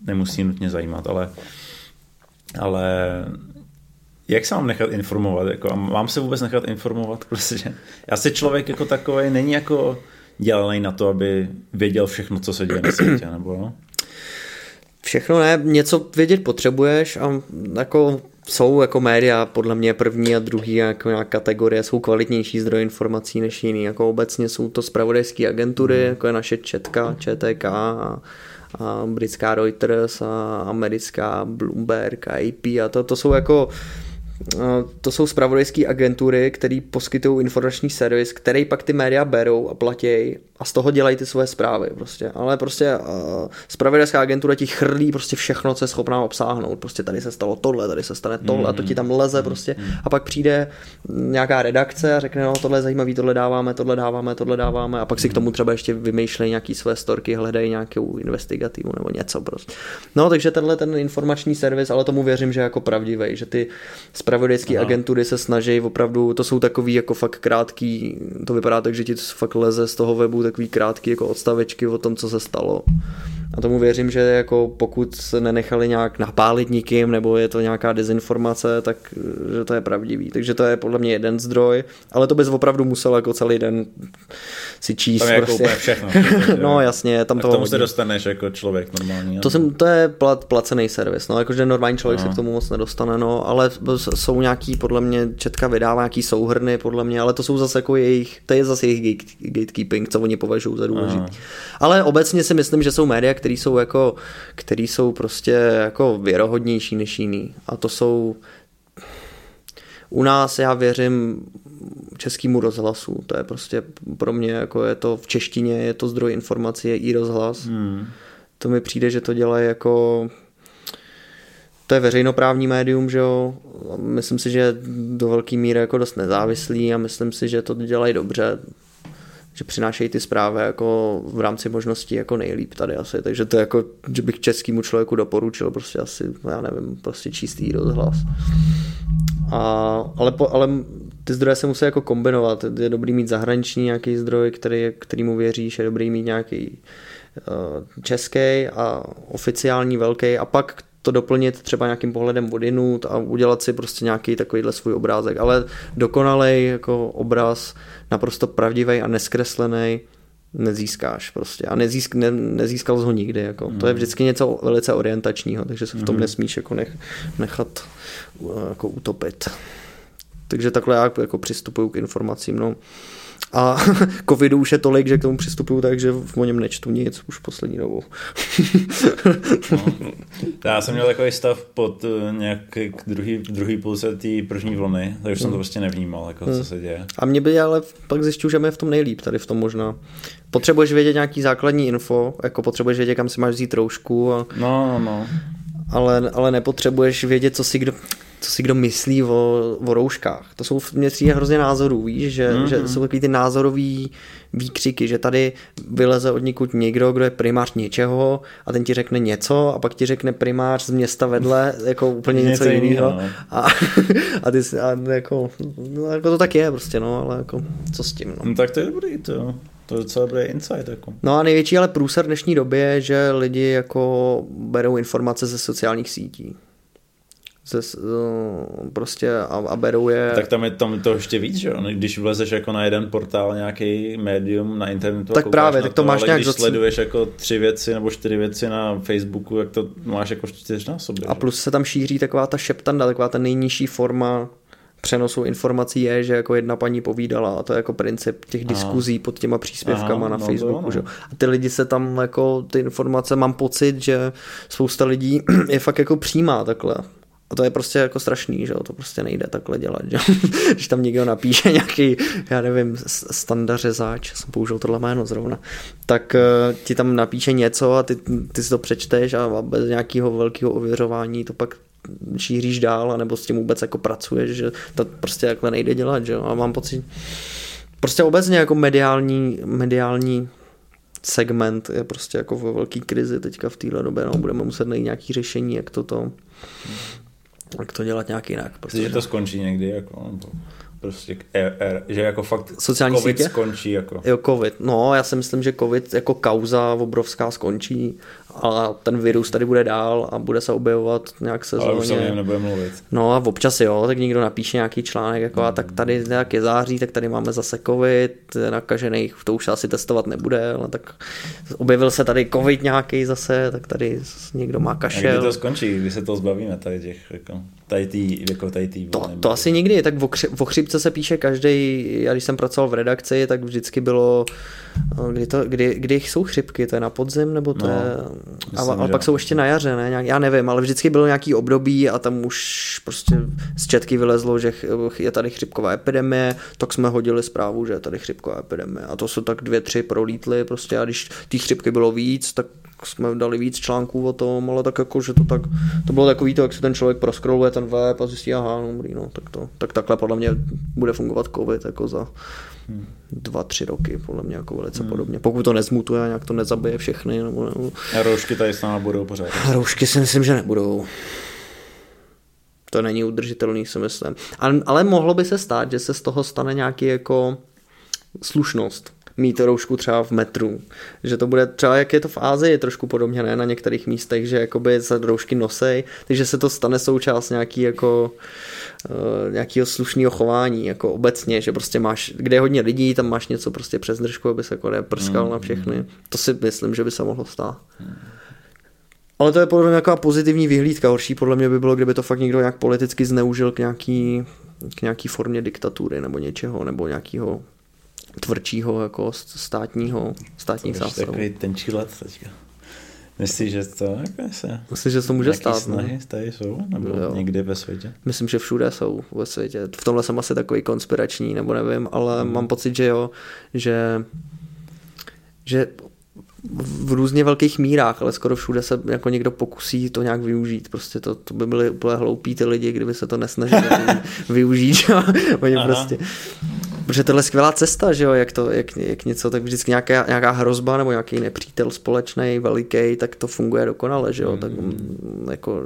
nemusí nutně zajímat, ale, ale jak se mám nechat informovat? Jako, mám se vůbec nechat informovat? Prostě, já si člověk jako takový není jako dělaný na to, aby věděl všechno, co se děje na světě, nebo no? Všechno ne, něco vědět potřebuješ a jako jsou jako média podle mě první a druhý jako nějaká kategorie, jsou kvalitnější zdroje informací než jiný. Jako obecně jsou to spravodajské agentury, mm. jako je naše Četka, ČTK a, a britská Reuters a americká Bloomberg a AP a to, to jsou jako to jsou spravodajské agentury, které poskytují informační servis, který pak ty média berou a platí a z toho dělají ty svoje zprávy prostě. Ale prostě uh, spravodajská agentura ti chrlí prostě všechno, co je schopná obsáhnout. Prostě tady se stalo tohle, tady se stane tohle mm, a to ti tam leze prostě. Mm. A pak přijde nějaká redakce a řekne, no tohle je zajímavý, tohle dáváme, tohle dáváme, tohle dáváme a pak si k tomu třeba ještě vymýšlejí nějaký své storky, hledají nějakou investigativu nebo něco prostě. No takže tenhle ten informační servis, ale tomu věřím, že je jako pravdivý, že ty spravodajské agentury se snaží opravdu, to jsou takový jako fakt krátký, to vypadá tak, že ti to fakt leze z toho webu takový krátký jako odstavečky o tom, co se stalo. A tomu věřím, že jako pokud se nenechali nějak napálit nikým, nebo je to nějaká dezinformace, tak že to je pravdivý. Takže to je podle mě jeden zdroj, ale to bys opravdu musel jako celý den si číst. Tam je prostě. jako všechno. no jasně, tam to. tomu se dostaneš jako člověk normální. To, jsem, to je plat, placený servis, no jakože normální člověk no. se k tomu moc nedostane, no, ale jsou nějaký, podle mě, Četka vydává nějaký souhrny, podle mě, ale to jsou zase jako jejich, to je zase jejich gatekeeping, co oni považují za důležité. Ale obecně si myslím, že jsou média, které jsou jako, který jsou prostě jako věrohodnější než jiný. A to jsou u nás já věřím českému rozhlasu. To je prostě pro mě, jako je to v češtině, je to zdroj informací, je i rozhlas. Hmm. To mi přijde, že to dělají jako to je veřejnoprávní médium, že jo. Myslím si, že do velké míry jako dost nezávislý a myslím si, že to dělají dobře že přinášejí ty zprávy jako v rámci možností jako nejlíp tady asi, takže to je jako, že bych českému člověku doporučil prostě asi, já nevím, prostě čistý rozhlas. A, ale, po, ale ty zdroje se musí jako kombinovat, je dobrý mít zahraniční nějaký zdroj, který, kterýmu věříš, je dobrý mít nějaký uh, český a oficiální velký a pak to doplnit třeba nějakým pohledem vodinut a udělat si prostě nějaký takovýhle svůj obrázek. Ale dokonalej jako obraz, naprosto pravdivý a neskreslený, nezískáš prostě a nezísk, ne, nezískal jsi ho nikdy. Jako. Mm. To je vždycky něco velice orientačního, takže se v tom mm. nesmíš jako nech, nechat jako utopit. Takže takhle já jako přistupuju k informacím. No. A covidu už je tolik, že k tomu přistupuju tak, že o něm nečtu nic už poslední dobou. no. Já jsem měl takový stav pod eh, nějaký druhý, druhý půlce té první vlny, takže jsem to hmm. prostě nevnímal, jako, co hmm. se děje. A mě by ale pak zjišťuju, že mě v tom nejlíp, tady v tom možná. Potřebuješ vědět nějaký základní info, jako potřebuješ vědět, kam si máš vzít roušku. A... No, no, no. Ale, ale nepotřebuješ vědět, co si kdo co si kdo myslí o, o rouškách. To jsou mě přijde hrozně názorů, víš, že, mm-hmm. že jsou takový ty názorový výkřiky, že tady vyleze od někud někdo, kdo je primář něčeho a ten ti řekne něco a pak ti řekne primář z města vedle jako úplně něco, něco jiného. No. A, a, ty, a jako, no, jako to tak je prostě, no, ale jako co s tím, no. no tak to je dobrý, to to je docela dobrý insight. Jako. No a největší ale průser dnešní době je, že lidi jako berou informace ze sociálních sítí ze, prostě a, a berou je. Tak tam je tam to ještě víc, že Když vlezeš jako na jeden portál, nějaký médium na internetu, tak právě, tak to, to máš nějak když zac... sleduješ jako tři věci nebo čtyři věci na Facebooku, jak to máš jako čtyřnásobně. A plus se tam šíří taková ta šeptanda, taková ta nejnižší forma přenosu informací je, že jako jedna paní povídala a to je jako princip těch Aha. diskuzí pod těma příspěvkama Aha, na no Facebooku. No. Že? A ty lidi se tam jako ty informace, mám pocit, že spousta lidí je fakt jako přijímá takhle. A to je prostě jako strašný, že jo, to prostě nejde takhle dělat, že Když tam někdo napíše nějaký, já nevím, standařezáč, jsem použil tohle jméno zrovna, tak uh, ti tam napíše něco a ty, ty si to přečteš a bez nějakého velkého ověřování to pak šíříš dál, anebo s tím vůbec jako pracuješ, že to prostě takhle nejde dělat, že jo. A mám pocit, prostě obecně jako mediální, mediální segment je prostě jako ve velký krizi teďka v téhle době, no, budeme muset najít nějaký řešení, jak toto jak to dělat nějak jinak. Prostě, že to skončí někdy, jako, prostě, er, er, že jako fakt Sociální covid sítě? skončí. Jako. Jo, covid. No, já si myslím, že covid jako kauza obrovská skončí a ten virus tady bude dál a bude se objevovat nějak sezóně. Ale už se o něm nebude mluvit. No a občas jo, tak někdo napíše nějaký článek, jako a tak tady nějak je září, tak tady máme zase covid, nakažených, to už asi testovat nebude, ale tak objevil se tady covid nějaký zase, tak tady někdo má kašel. A kdy to skončí, kdy se to zbavíme tady těch, jako, tady tý, jako tady tý to, to asi nikdy, tak o, o chřipce se píše každý, já když jsem pracoval v redakci, tak vždycky bylo Kdy, to, kdy, kdy jsou chřipky, to je na podzim, nebo to no, je... Myslím, ale, ale pak jsou ještě na jaře, ne? Nějak, já nevím, ale vždycky bylo nějaký období a tam už prostě z četky vylezlo, že je tady chřipková epidemie, tak jsme hodili zprávu, že je tady chřipková epidemie. A to jsou tak dvě, tři prolítly prostě a když ty chřipky bylo víc, tak jsme dali víc článků o tom, ale tak jako, že to tak, to bylo takový to, jak se ten člověk proskroluje ten web a zjistí, aha, no, dobrý, no, tak to, tak takhle podle mě bude fungovat covid jako za hmm. dva, tři roky, podle mě jako velice hmm. podobně. Pokud to nezmutuje a nějak to nezabije všechny. Nebo, nebo... A roušky tady s námi budou pořád. A roušky si myslím, že nebudou. To není udržitelný, si myslím. Ale, ale mohlo by se stát, že se z toho stane nějaký jako slušnost mít roušku třeba v metru. Že to bude třeba, jak je to v Ázii, trošku podobně, ne na některých místech, že jakoby se roušky nosej, takže se to stane součást nějaký jako uh, nějakého slušného chování, jako obecně, že prostě máš, kde je hodně lidí, tam máš něco prostě přes držku, aby se jako neprskal mm. na všechny. To si myslím, že by se mohlo stát. Ale to je podle mě nějaká pozitivní vyhlídka. Horší podle mě by bylo, kdyby to fakt někdo nějak politicky zneužil k nějaký, k nějaký formě diktatury nebo něčeho, nebo nějakého tvrdšího jako státního, státních zásahů. Takový tenčí let teďka. Myslíš, že to jako se... Myslíš, že to může stát? No? snahy ne? tady jsou? Nebo jo. někde ve světě? Myslím, že všude jsou ve světě. V tomhle jsem asi takový konspirační, nebo nevím, ale hmm. mám pocit, že jo, že že v různě velkých mírách, ale skoro všude se jako někdo pokusí to nějak využít. Prostě to, to by byly úplně hloupí ty lidi, kdyby se to nesnažili využít. Oni Aha. prostě Protože tohle je skvělá cesta, že jo, jak, to, jak, jak něco, tak vždycky nějaká, nějaká hrozba nebo nějaký nepřítel společný, veliký, tak to funguje dokonale, že jo, mm. tak mm, jako...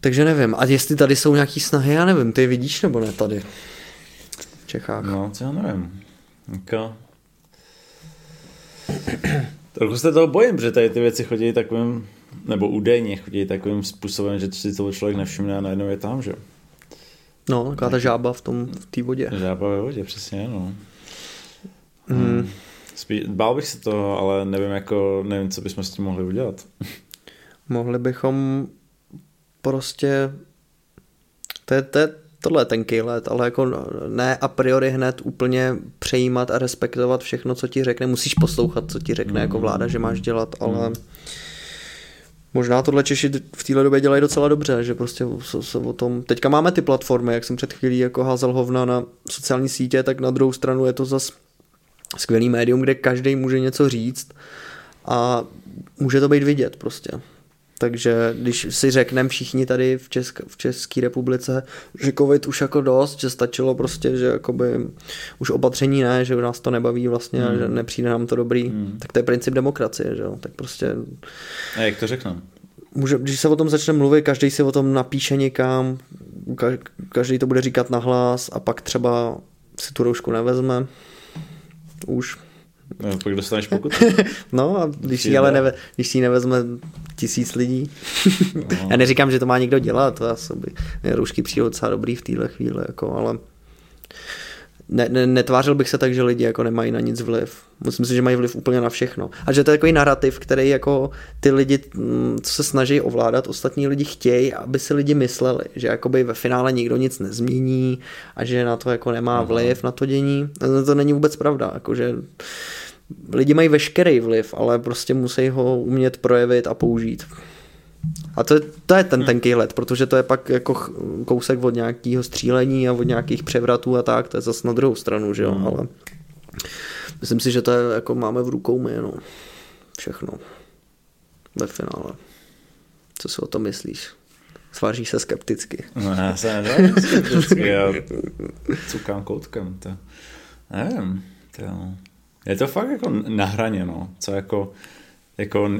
Takže nevím, a jestli tady jsou nějaký snahy, já nevím, ty vidíš nebo ne tady v Čechách? No, co já nevím. Jako... Trochu se toho bojím, že tady ty věci chodí takovým nebo údajně chodí takovým způsobem, že si toho člověk nevšimne a najednou je tam, že? No, taková ta žába v tom, v té vodě. Žába ve vodě, přesně, no. Hmm. Spíš, bál bych se toho, ale nevím, jako, nevím, co bychom s tím mohli udělat. Mohli bychom prostě to je, to je tohle je tenký let, ale jako ne a priori hned úplně přejímat a respektovat všechno, co ti řekne. Musíš poslouchat, co ti řekne mm. jako vláda, že máš dělat, ale mm. Možná tohle Češi v téhle době dělají docela dobře, že prostě se, se o tom... Teďka máme ty platformy, jak jsem před chvílí jako házel hovna na sociální sítě, tak na druhou stranu je to zas skvělý médium, kde každý může něco říct a může to být vidět prostě. Takže když si řekneme všichni tady v, Česk, v České republice, že covid už jako dost, že stačilo prostě, že jakoby už opatření ne, že nás to nebaví vlastně mm. a že hmm. nepřijde nám to dobrý, mm. tak to je princip demokracie, že jo, tak prostě... A jak to řeknu? Může, když se o tom začne mluvit, každý si o tom napíše někam, každý to bude říkat nahlas a pak třeba si tu roušku nevezme. Už No, pak dostaneš pokud. no a když si, ale neve, když si nevezme tisíc lidí. no. Já neříkám, že to má někdo dělat, to asi by roušky přijde docela dobrý v téhle chvíli, jako, ale ne, ne, netvářil bych se tak, že lidi jako nemají na nic vliv. Myslím si, že mají vliv úplně na všechno. A že to je takový narrativ, který jako ty lidi, mm, co se snaží ovládat, ostatní lidi chtějí, aby si lidi mysleli, že jakoby ve finále nikdo nic nezmění a že na to jako nemá vliv, na to dění. To není vůbec pravda. Jako, že lidi mají veškerý vliv, ale prostě musí ho umět projevit a použít. A to, to je ten hmm. tenký let, protože to je pak jako kousek od nějakého střílení a od nějakých převratů a tak, to je zase na druhou stranu, že jo, hmm. ale myslím si, že to je, jako máme v rukou my, no. Všechno. Ve finále. Co si o tom myslíš? Sváříš se skepticky. No, já se skepticky, já cukám koutkem, to nevím, to je to fakt jako na hraně, no. Co jako, jako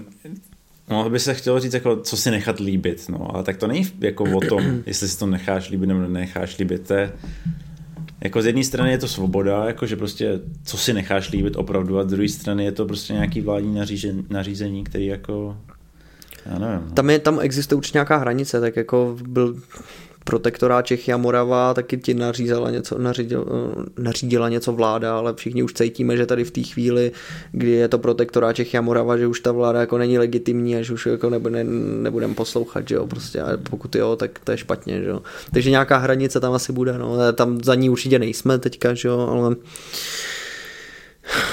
No, by se chtělo říct, jako, co si nechat líbit, no, ale tak to není jako o tom, jestli si to necháš líbit nebo necháš líbit, to je, jako z jedné strany je to svoboda, jako že prostě co si necháš líbit opravdu a z druhé strany je to prostě nějaký vládní nařízení, nařízení který jako já nevím. No. Tam, je, tam existuje určitě nějaká hranice, tak jako byl protektorát Čechy a Morava taky ti nařízala něco, nařídil, eh, nařídila něco vláda, ale všichni už cítíme, že tady v té chvíli, kdy je to protektorát Čechy a Morava, že už ta vláda jako není legitimní a že už jako nebude, nebudeme poslouchat, že jo, prostě a pokud jo, tak to je špatně, že jo. Takže nějaká hranice tam asi bude, no, tam za ní určitě nejsme teďka, že jo, ale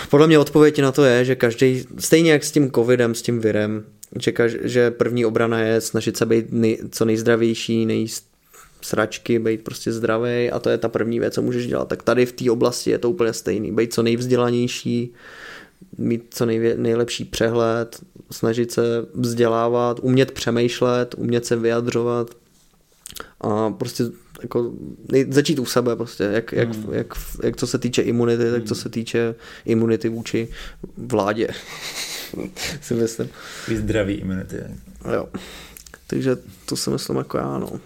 podle mě odpověď na to je, že každý, stejně jak s tím covidem, s tím virem, že, že první obrana je snažit se být nej, co nejzdravější, nej, sračky, být prostě zdravý a to je ta první věc, co můžeš dělat. Tak tady v té oblasti je to úplně stejný. Být co nejvzdělanější, mít co nejvě, nejlepší přehled, snažit se vzdělávat, umět přemýšlet, umět se vyjadřovat a prostě jako nej, začít u sebe prostě, jak, jak, hmm. jak, jak co se týče imunity, tak co hmm. se týče imunity vůči vládě. si myslím. Zdravý imunity. Jo. Takže to si myslím jako já, no.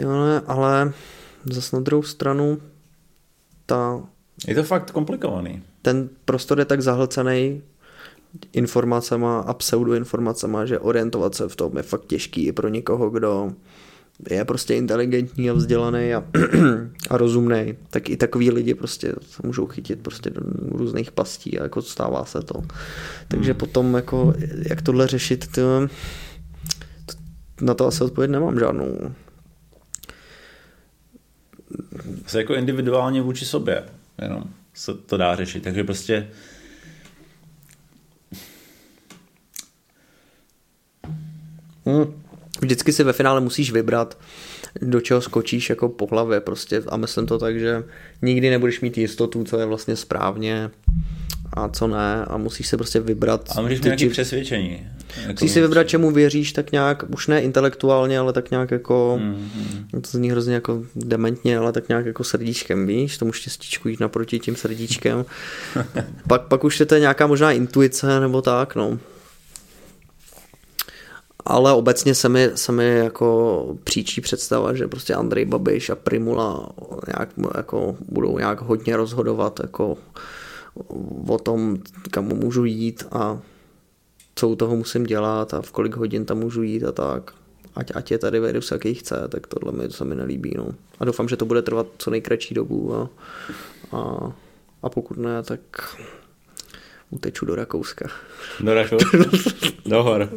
Ty ale, ale zase na druhou stranu ta... Je to fakt komplikovaný. Ten prostor je tak zahlcený informacema a pseudoinformacema, že orientovat se v tom je fakt těžký i pro někoho, kdo je prostě inteligentní a vzdělaný a, a rozumný, tak i takový lidi prostě se můžou chytit prostě do různých pastí a jako stává se to. Takže hmm. potom jako, jak tohle řešit, to, na to asi odpověď nemám žádnou se jako individuálně vůči sobě jenom se to dá řešit. Takže prostě hmm. Vždycky si ve finále musíš vybrat, do čeho skočíš jako po hlavě prostě a myslím to tak, že nikdy nebudeš mít jistotu, co je vlastně správně a co ne a musíš se prostě vybrat. A můžeš mít nějaké přesvědčení. Jako musíš si vybrat, čemu věříš tak nějak, už ne intelektuálně, ale tak nějak jako, mm-hmm. to zní hrozně jako dementně, ale tak nějak jako srdíčkem, víš, tomu štěstíčku jít naproti tím srdíčkem. pak, pak už je to nějaká možná intuice nebo tak, no. Ale obecně se mi, se mi jako příčí představa, že prostě Andrej Babiš a Primula nějak, jako budou nějak hodně rozhodovat jako o tom, kam můžu jít a co u toho musím dělat a v kolik hodin tam můžu jít a tak. Ať, ať je tady virus, jaký chce, tak tohle mi, to se mi nelíbí. No. A doufám, že to bude trvat co nejkratší dobu a, a, a pokud ne, tak uteču do Rakouska. Do Rakouska? do hor.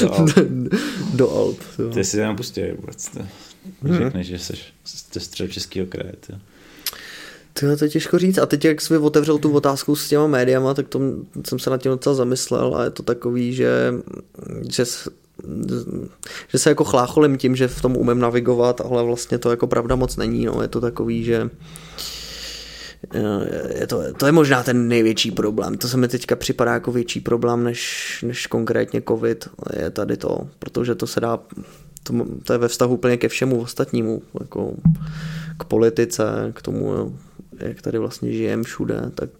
Do Alp. do Alp jo. Ty si tam pustí vůbec. Řekneš, že jsi ze středu českého kraje. To. To je těžko říct. A teď, jak jsi otevřel tu otázku s těma médiama, tak to jsem se nad tím docela zamyslel a je to takový, že, že, že se jako chlácholím tím, že v tom umím navigovat, ale vlastně to jako pravda moc není. No. Je to takový, že je to, to je možná ten největší problém. To se mi teďka připadá jako větší problém než, než konkrétně covid. Je tady to, protože to se dá to, to je ve vztahu úplně ke všemu ostatnímu, jako k politice, k tomu, jak tady vlastně žijeme všude, tak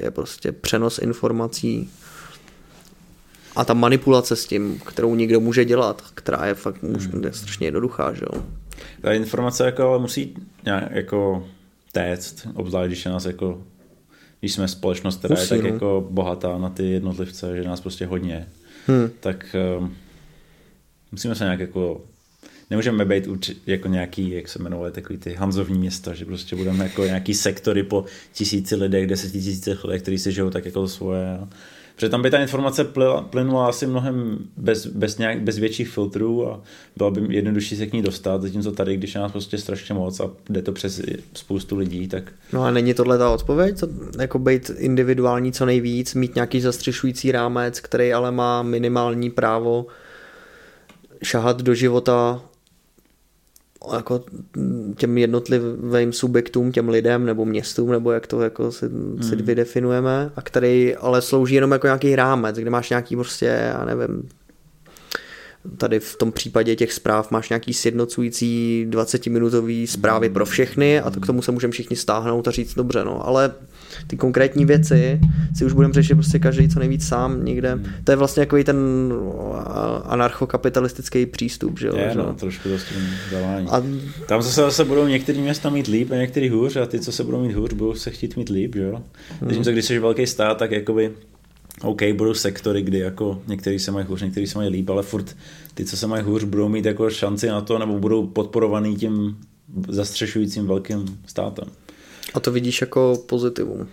je prostě přenos informací a ta manipulace s tím, kterou někdo může dělat, která je fakt hmm. je strašně jednoduchá, že jo. Ta informace jako musí nějak jako téct, obzvlášť když je nás jako když jsme společnost, která Musí, je tak no. jako bohatá na ty jednotlivce, že nás prostě hodně, hmm. tak um, musíme se nějak jako nemůžeme být určitě jako nějaký, jak se jmenovali, takový ty hanzovní města, že prostě budeme jako nějaký sektory po tisíci lidech, desetitisících lidech, kteří si žijou tak jako svoje. Protože tam by ta informace plynula asi mnohem bez, bez, nějak, bez větších filtrů a bylo by jednodušší se k ní dostat, zatímco tady, když je nás prostě strašně moc a jde to přes spoustu lidí, tak... No a není tohle ta odpověď? To, jako být individuální co nejvíc, mít nějaký zastřešující rámec, který ale má minimální právo šahat do života jako těm jednotlivým subjektům, těm lidem nebo městům, nebo jak to jako si, hmm. si vydefinujeme, a který ale slouží jenom jako nějaký rámec, kde máš nějaký prostě, já nevím, tady v tom případě těch zpráv máš nějaký sjednocující 20-minutový zprávy pro všechny a to k tomu se můžeme všichni stáhnout a říct dobře, no, ale ty konkrétní věci si už budeme řešit prostě každý co nejvíc sám někde. To je vlastně jako ten anarchokapitalistický přístup, že jo? Je, no, trošku to s tím dávání. A... Tam zase, zase budou některý města mít líp a některý hůř a ty, co se budou mít hůř, budou se chtít mít líp, že jo? Hmm. Když jsi velký stát, tak jakoby OK, budou sektory, kdy jako některý se mají hůř, některý se mají líp, ale furt ty, co se mají hůř, budou mít jako šanci na to, nebo budou podporovaný tím zastřešujícím velkým státem. A to vidíš jako pozitivum?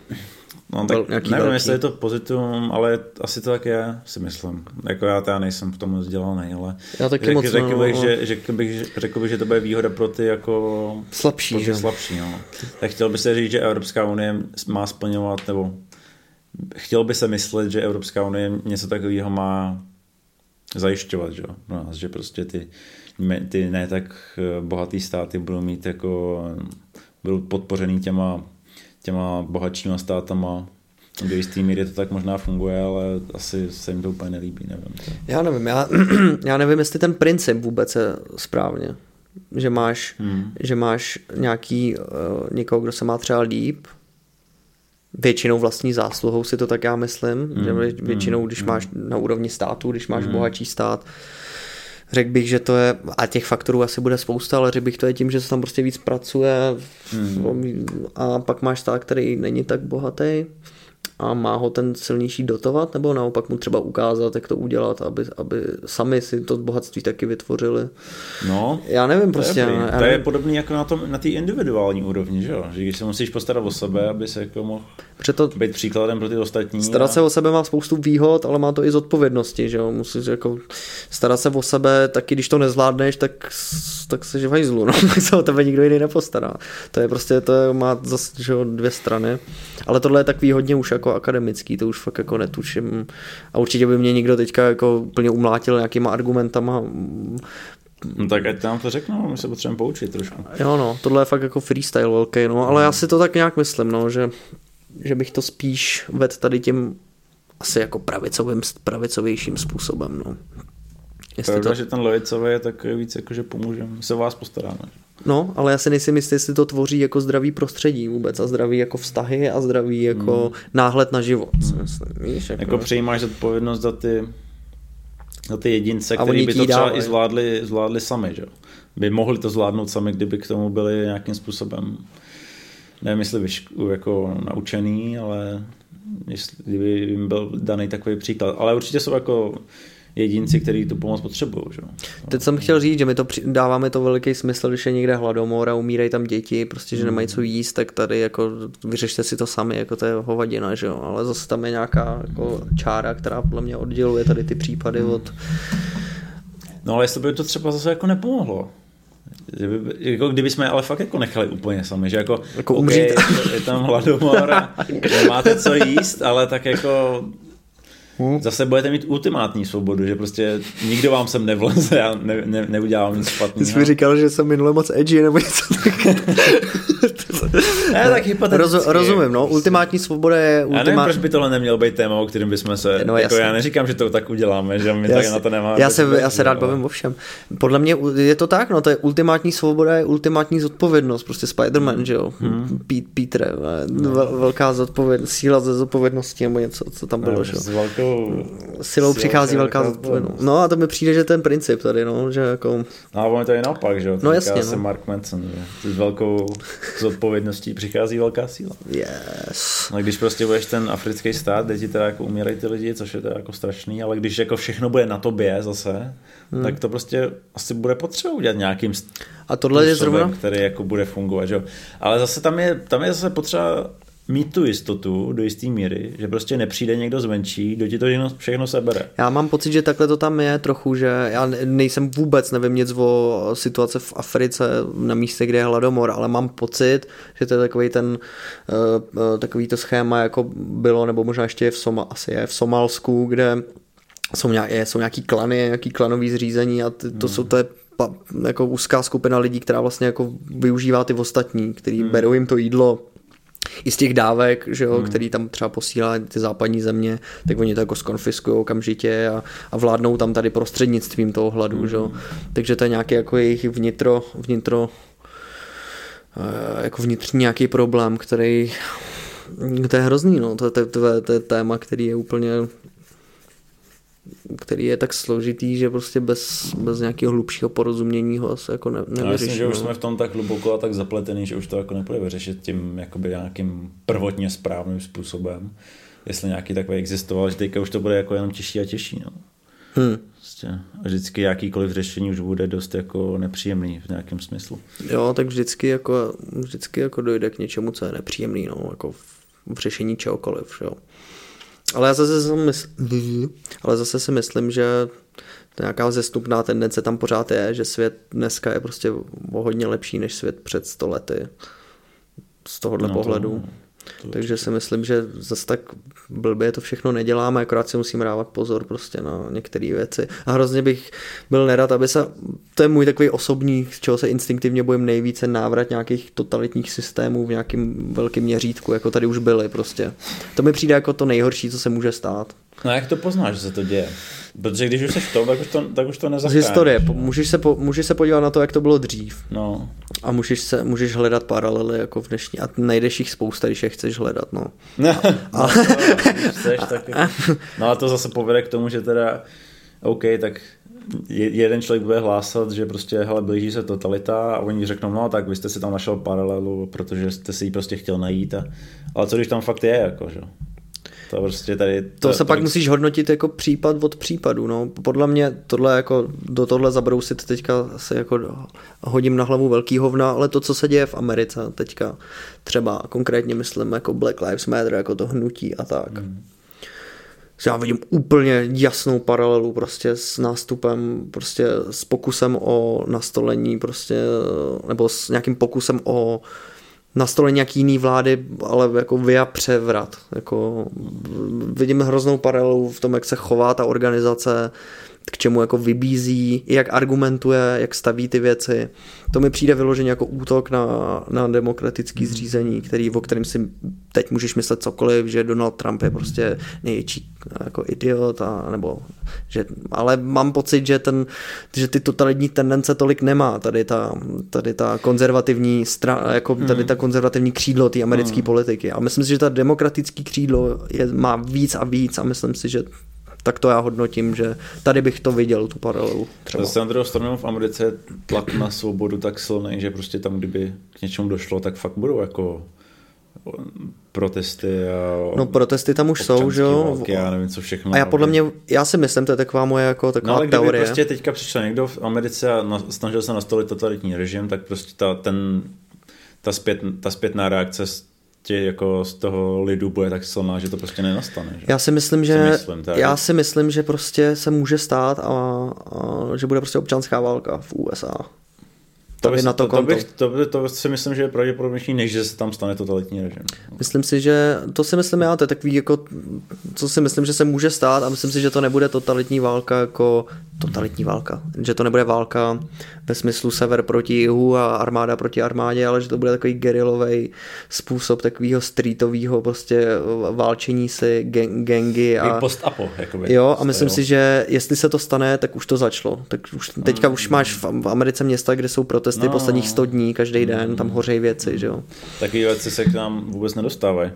No tak nevím, velký. jestli je to pozitivum, ale asi to tak je, si myslím. Jako já teda nejsem v tom vzdělaný, ale já taky řek, moc řekl, no, bych, no. že, řekl, bych, řekl bych, že to bude výhoda pro ty jako slabší, pro ty slabší no. Tak chtěl bych se říct, že Evropská unie má splňovat, nebo chtěl by se myslet, že Evropská unie něco takového má zajišťovat, že, no, že prostě ty, ty ne tak eh, bohatý státy budou mít jako budou podpořený těma, těma bohatšíma státama. Do jistý míry to tak možná funguje, ale asi se jim to úplně nelíbí, nevím. Já nevím, já, já nevím, jestli ten princip vůbec je správně. Že máš, hmm. že máš nějaký, uh, někoho, kdo se má třeba líp, většinou vlastní zásluhou si to tak já myslím, hmm. že většinou, když hmm. máš na úrovni státu, když máš hmm. bohatší stát, Řekl bych, že to je, a těch faktorů asi bude spousta, ale řekl bych, to je tím, že se tam prostě víc pracuje hmm. a pak máš stát, který není tak bohatý a má ho ten silnější dotovat, nebo naopak mu třeba ukázat, jak to udělat, aby, aby sami si to bohatství taky vytvořili. No, já nevím prostě. Je, já to je podobný jako na, tom, na té individuální úrovni, že jo? Že když se musíš postarat o sebe, aby se jako mohl to, být příkladem pro ty ostatní. Starat a... se o sebe má spoustu výhod, ale má to i zodpovědnosti, že jo? Musíš jako starat se o sebe, taky když to nezvládneš, tak, tak se v hajzlu, no, tak se o tebe nikdo jiný nepostará. To je prostě, to je, má zase že jo, dvě strany. Ale tohle je takový hodně už jako akademický, to už fakt jako netuším. A určitě by mě někdo teďka jako úplně umlátil nějakýma argumentama, No tak ať nám to řeknou, my se potřebujeme poučit trošku. Jo no, tohle je fakt jako freestyle velký, no, ale já si to tak nějak myslím, no, že, že bych to spíš vedl tady tím asi jako pravicovým, pravicovějším způsobem, no. Jestli Pravda, to... že ten levicový je tak víc jako, že pomůžeme, se vás postaráme. No, ale já si nejsem jistý, jestli to tvoří jako zdravý prostředí vůbec a zdravý jako vztahy a zdravý jako hmm. náhled na život. Hmm. Myslím, víš, jako... jako přijímáš odpovědnost za ty, za ty jedince, kteří by to třeba dále. i zvládli, zvládli sami, že? By mohli to zvládnout sami, kdyby k tomu byli nějakým způsobem nevím, jestli vyšku, jako naučený, ale jestli, kdyby jim byl daný takový příklad. Ale určitě jsou jako jedinci, kteří tu pomoc potřebují. Že? Teď jsem chtěl říct, že my to při, dáváme to veliký smysl, když je někde hladomor a umírají tam děti, prostě, že nemají co jíst, tak tady jako vyřešte si to sami, jako to je hovadina, že jo. Ale zase tam je nějaká jako čára, která podle mě odděluje tady ty případy hmm. od... No ale jestli by to třeba zase jako nepomohlo, že by, jako kdyby jsme ale fakt jako nechali úplně sami, že jako, jako okay, je, je tam hladomor a nemáte co jíst, ale tak jako Hmm. Zase budete mít ultimátní svobodu, že prostě nikdo vám sem nevleze, já ne, ne, neudělám nic špatného. Ty jsi mi říkal, že jsem minule moc edgy nebo něco takového. ne, tak hypoteticky. Roz, rozumím, no, ultimátní svoboda je ultimát... Já nevím, proč by tohle nemělo být téma, o kterém bychom se, no, jako já neříkám, že to tak uděláme, že my já tak se, na to nemáme. Já se, já se rád bavím o všem. Podle mě je to tak, no, to je ultimátní svoboda, je ultimátní zodpovědnost, prostě Spider-Man, hmm. že jo, hmm. Peter, no. velká zodpovědnost, síla ze zodpovědnosti nebo něco, co tam bylo, no, že jo. velkou silou přichází velká zodpovědnost. No a to mi přijde, že ten princip tady, no, že jako... No a ono to je naopak, že jo, no jasně, no. Mark Manson, že s velkou zodpovědností přichází velká síla. Yes. No když prostě budeš ten africký stát, kde ti teda jako umírají ty lidi, což je teda jako strašný, ale když jako všechno bude na tobě zase, hmm. tak to prostě asi bude potřeba udělat nějakým a tohle je zrovna... který jako bude fungovat, že jo. Ale zase tam je, tam je zase potřeba mít tu jistotu do jisté míry, že prostě nepřijde někdo zvenčí, kdo ti to všechno, sebere. Já mám pocit, že takhle to tam je trochu, že já nejsem vůbec, nevím nic o situaci v Africe na místě, kde je hladomor, ale mám pocit, že to je takový ten uh, takový to schéma, jako bylo, nebo možná ještě je v Soma, asi je v Somálsku, kde jsou, nějaké, jsou nějaký klany, nějaký klanový zřízení a ty, to hmm. jsou to je jako úzká skupina lidí, která vlastně jako využívá ty ostatní, který hmm. berou jim to jídlo, i z těch dávek, že jo, hmm. který tam třeba posílá ty západní země, tak oni to jako skonfiskují okamžitě a, a vládnou tam tady prostřednictvím toho hladu, hmm. že jo. Takže to je nějaký jako jejich vnitro, vnitro eh, jako vnitřní nějaký problém, který to je hrozný, no. To, to, to, to je téma, který je úplně který je tak složitý, že prostě bez, bez nějakého hlubšího porozumění ho asi jako ne, nevyřešíme. No, myslím, že už jsme v tom tak hluboko a tak zapletený, že už to jako nepůjde vyřešit tím jakoby nějakým prvotně správným způsobem. Jestli nějaký takový existoval, že teďka už to bude jako jenom těžší a těžší. No. Hmm. Prostě. A vždycky jakýkoliv řešení už bude dost jako nepříjemný v nějakém smyslu. Jo, tak vždycky jako, vždycky jako dojde k něčemu, co je nepříjemný, no, jako v, v řešení čehokoliv, jo. Ale já zase si myslím, ale zase si myslím, že nějaká zestupná tendence tam pořád je, že svět dneska je prostě o hodně lepší než svět před stolety z tohohle no, pohledu. To Takže si myslím, že zase tak blbě to všechno neděláme, akorát si musíme dávat pozor prostě na některé věci. A hrozně bych byl nerad, aby se, to je můj takový osobní, z čeho se instinktivně bojím nejvíce, návrat nějakých totalitních systémů v nějakém velkém měřítku, jako tady už byly prostě. To mi přijde jako to nejhorší, co se může stát. No jak to poznáš, že se to děje? Protože když už jsi v tom, tak už to, tak už to Z historie. Můžeš se, po, můžeš se podívat na to, jak to bylo dřív. No. A můžeš, se, můžeš hledat paralely jako v dnešní. A najdeš jich spousta, když je chceš hledat. No, a, no, chceš, tak, no a to zase povede k tomu, že teda OK, tak jeden člověk bude hlásat, že prostě hele, blíží se totalita a oni řeknou, no tak vy jste si tam našel paralelu, protože jste si ji prostě chtěl najít. A, ale co když tam fakt je, jako, že? To prostě tady... To, to se to pak musíš hodnotit jako případ od případu, no. Podle mě tohle jako, do tohle zabrousit teďka se jako hodím na hlavu velký hovna, ale to, co se děje v Americe teďka, třeba konkrétně myslím jako Black Lives Matter, jako to hnutí a tak. Hmm já vidím úplně jasnou paralelu prostě s nástupem, prostě s pokusem o nastolení prostě, nebo s nějakým pokusem o nastolení nějaký jiný vlády, ale jako via převrat. Jako, vidím hroznou paralelu v tom, jak se chová ta organizace, k čemu jako vybízí, jak argumentuje, jak staví ty věci. To mi přijde vyloženě jako útok na, na demokratický mhm. zřízení, který, o kterém si teď můžeš myslet cokoliv, že Donald Trump je prostě největší jako idiot, a, nebo, že, ale mám pocit, že, ten, že ty totalitní tendence tolik nemá tady ta, tady ta konzervativní stra, jako tady mhm. ta konzervativní křídlo té americké hmm. politiky. A myslím si, že ta demokratický křídlo je, má víc a víc a myslím si, že tak to já hodnotím, že tady bych to viděl, tu paralelu. Třeba. Zase na druhou stranu v Americe tlak na svobodu tak silný, že prostě tam, kdyby k něčemu došlo, tak fakt budou jako protesty a No protesty tam už jsou, že jo? Války, já nevím, co všechno. A já podle mě, já si myslím, to je taková moje jako taková no, ale teorie. kdyby prostě teďka přišel někdo v Americe a na, snažil se nastolit totalitní režim, tak prostě ta, ten, ta, zpět, ta zpětná reakce tě, jako z toho lidu bude tak silná, že to prostě nenastane. Že? Já si myslím, že, myslím, já si myslím, že prostě se může stát a, a že bude prostě občanská válka v USA. To, by, na to to, to, bych, to, by, to si myslím, že je pravděpodobnější, než že se tam stane totalitní režim. Myslím si, že to si myslím já, to je takový jako, co si myslím, že se může stát a myslím si, že to nebude totalitní válka jako totalitní válka, že to nebude válka ve smyslu sever proti jihu a armáda proti armádě, ale že to bude takový gerilový způsob takového streetového prostě válčení si gangy A... Post-apo, jakoby. Jo, a myslím si, že jestli se to stane, tak už to začalo. Tak už, teďka už máš v v Americe města, kde jsou protesty No. posledních 100 dní, každý den, tam hořejí věci, že jo. Takové věci se k nám vůbec nedostávají.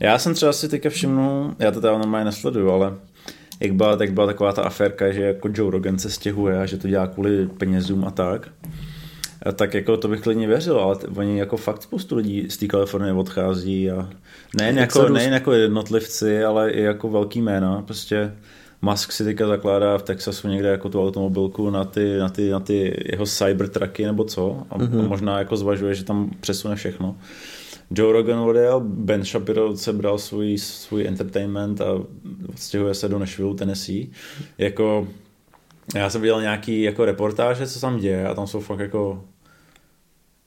Já jsem třeba si teďka všimnul, já to teda normálně nesleduju, ale jak byla, tak byla taková ta aférka, že jako Joe Rogan se stěhuje a že to dělá kvůli penězům a tak. A tak jako to bych klidně věřil, ale t- oni jako fakt spoustu lidí z té Kalifornie odchází a nejen jako, Exodus. nejen jako jednotlivci, ale i jako velký jména. Prostě Musk si teďka zakládá v Texasu někde jako tu automobilku na ty, na ty, na ty jeho cybertrucky nebo co a, mm-hmm. a možná jako zvažuje, že tam přesune všechno. Joe Rogan odjel, Ben Shapiro se bral svůj, svůj entertainment a odstěhuje se do Nashville, Tennessee. Jako, já jsem viděl nějaký jako reportáže, co tam děje a tam jsou fakt jako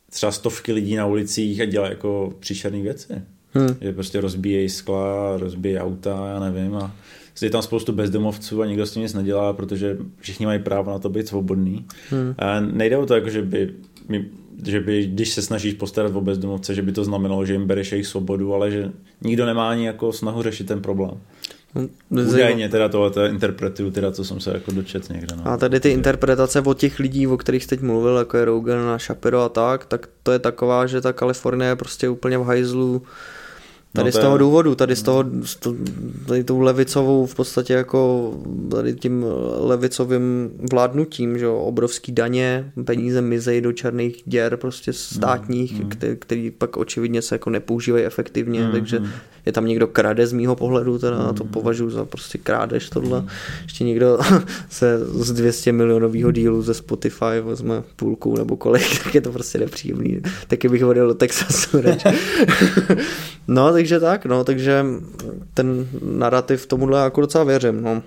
třeba stovky lidí na ulicích a dělají jako příšerné věci. Hmm. Že prostě rozbíjejí skla, rozbíjejí auta, já nevím. A je tam spoustu bezdomovců a nikdo s tím nic nedělá, protože všichni mají právo na to být svobodný. Hmm. A nejde o to, jako, že by, že by, když se snažíš postarat o bezdomovce, že by to znamenalo, že jim bereš jejich svobodu, ale že nikdo nemá ani jako snahu řešit ten problém. Údajně teda tohle interpretuju, teda co jsem se jako dočet někde. No. A tady ty interpretace od těch lidí, o kterých jste teď mluvil, jako je Rogan a Shapiro a tak, tak to je taková, že ta Kalifornie je prostě úplně v hajzlu Tady No z to toho je- důvodu, tady z toho, tady tou levicovou v podstatě jako tady tím levicovým vládnutím, že obrovský daně, peníze mizejí do černých děr prostě státních, mm, který, který pak očividně se jako nepoužívají efektivně, Mm, takže mm. je tam někdo krade z mýho pohledu, teda mm. to považuji za prostě krádež tohle. Ještě někdo se z 200 milionového dílu ze Spotify vezme půlku nebo kolik, tak je to prostě nepříjemný. Taky bych odjel do Texasu radši. takže tak, no, takže ten narrativ tomuhle jako docela věřím, no.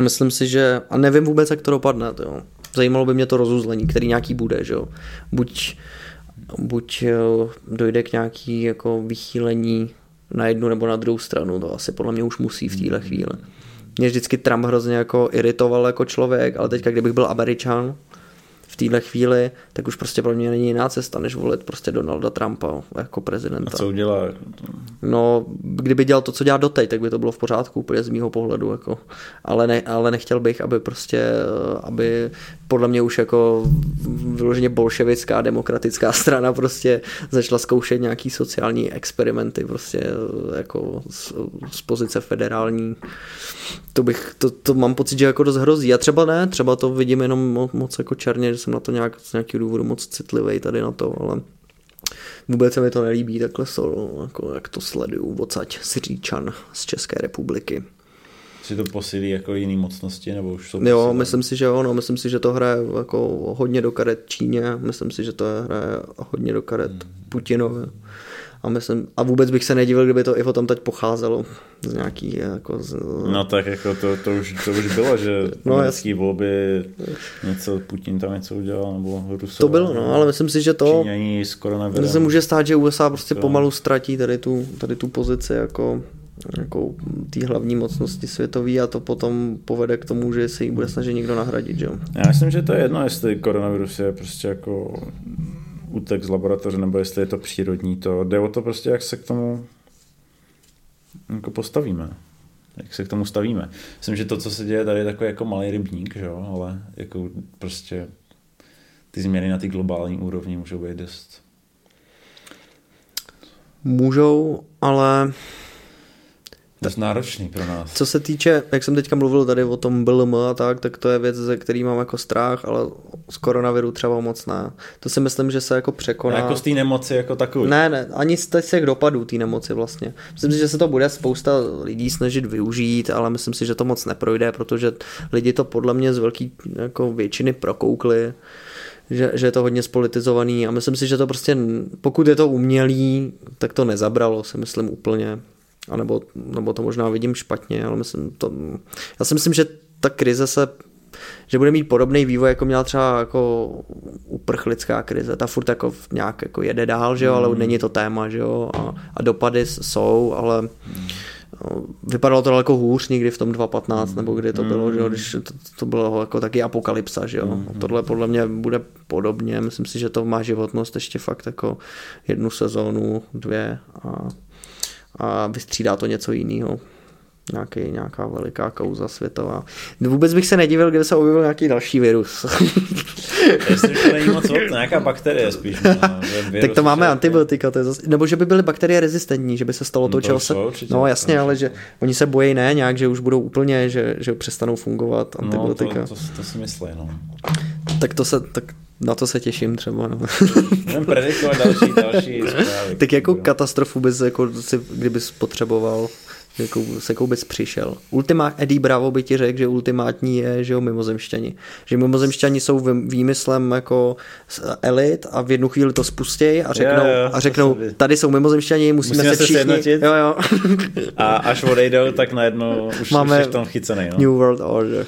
Myslím si, že, a nevím vůbec, jak to dopadne, to jo. Zajímalo by mě to rozuzlení, který nějaký bude, že jo. Buď, buď jo, dojde k nějaký jako vychýlení na jednu nebo na druhou stranu, to asi podle mě už musí v téhle chvíli. Mě vždycky Trump hrozně jako iritoval jako člověk, ale teďka, kdybych byl Američan v téhle chvíli, tak už prostě pro mě není jiná cesta, než volit prostě Donalda Trumpa jako A prezidenta. co udělá? No, kdyby dělal to, co dělá doteď, tak by to bylo v pořádku úplně z mýho pohledu, jako. Ale, ne, ale nechtěl bych, aby prostě, eh, aby podle mě už jako vyloženě bolševická demokratická strana prostě začala zkoušet nějaký sociální experimenty prostě eh, jako z, z pozice federální. To bych, to, to mám pocit, že jako dost hrozí. A třeba ne, třeba to vidím jenom mo- moc jako černě, že jsem na to nějak z nějakého důvodu moc citlivý tady na to, ale Vůbec se mi to nelíbí takhle solo, jako jak to sleduju odsaď z Říčan z České republiky. Si to posílí jako jiný mocnosti, nebo už jsou Jo, myslím si, že jo, no, myslím si, že to hraje jako hodně do karet Číně, myslím si, že to hraje hodně do karet Hmm. Putinovi. A, myslím, a vůbec bych se nedivil, kdyby to i o tam teď pocházelo z nějaký jako z, No tak jako to, to, už, to už bylo, že No, americký volby něco, Putin tam něco udělal, nebo Rusové. to bylo, no, ale myslím si, že to, Číňaní s to koronavirem. se může stát, že USA prostě To- pomalu ztratí tady tu, tady tu pozici jako jako té hlavní mocnosti světové a to potom povede k tomu, že se jí bude snažit někdo nahradit, že jo? Já myslím, že to je jedno, jestli koronavirus je prostě jako útek z laboratoře, nebo jestli je to přírodní. To jde o to prostě, jak se k tomu jako postavíme. Jak se k tomu stavíme. Myslím, že to, co se děje tady, je takový jako malý rybník, že jo? ale jako prostě ty změny na té globální úrovni můžou být dost. Můžou, ale dost náročný pro nás. Co se týče, jak jsem teďka mluvil tady o tom BLM a tak, tak to je věc, ze který mám jako strach, ale z koronaviru třeba moc ne. To si myslím, že se jako překoná. A jako z té nemoci jako takový. Ne, ne, ani z těch dopadů té nemoci vlastně. Myslím si, že se to bude spousta lidí snažit využít, ale myslím si, že to moc neprojde, protože lidi to podle mě z velké jako většiny prokoukli že, že je to hodně spolitizovaný a myslím si, že to prostě, pokud je to umělý, tak to nezabralo, si myslím úplně. A nebo, nebo to možná vidím špatně, ale myslím to, já si myslím, že ta krize se že bude mít podobný vývoj, jako měla třeba jako uprchlická krize. Ta furt jako nějak jako jede dál, že jo, ale mm. není to téma, že jo, a, a dopady jsou, ale mm vypadalo to daleko hůř někdy v tom 2015, nebo kdy to bylo, že jo, když to, to bylo jako taky apokalypsa, že jo. Mm. Tohle podle mě bude podobně, myslím si, že to má životnost ještě fakt jako jednu sezónu, dvě a, a vystřídá to něco jiného nějaký, nějaká veliká kauza světová. Vůbec bych se nedivil, kdyby se objevil nějaký další virus. Jestli to není moc nějaká bakterie spíš. No, tak to máme antibiotika, to je zase, nebo že by byly bakterie rezistentní, že by se stalo to, no, čeho se... No jasně, ale že oni se bojí ne nějak, že už budou úplně, že, že přestanou fungovat antibiotika. No, to, to, to si myslí, no. Tak to se, tak na to se těším třeba. No. Predikovat další, další zprávy. Tak jako katastrofu bys, jako si, kdybys potřeboval jako se Koubec přišel. Ultimát, Eddie Bravo by ti řekl, že ultimátní je, že jo, mimozemšťani. Že mimozemšťani jsou výmyslem jako elit a v jednu chvíli to spustějí a řeknou, jo, jo, a řeknou tady jsou mimozemšťani, musíme, musíme se všichni. Sjednotit. Jo, jo. a až odejdou, tak najednou už, Máme už v tom chycený. No. New World Order.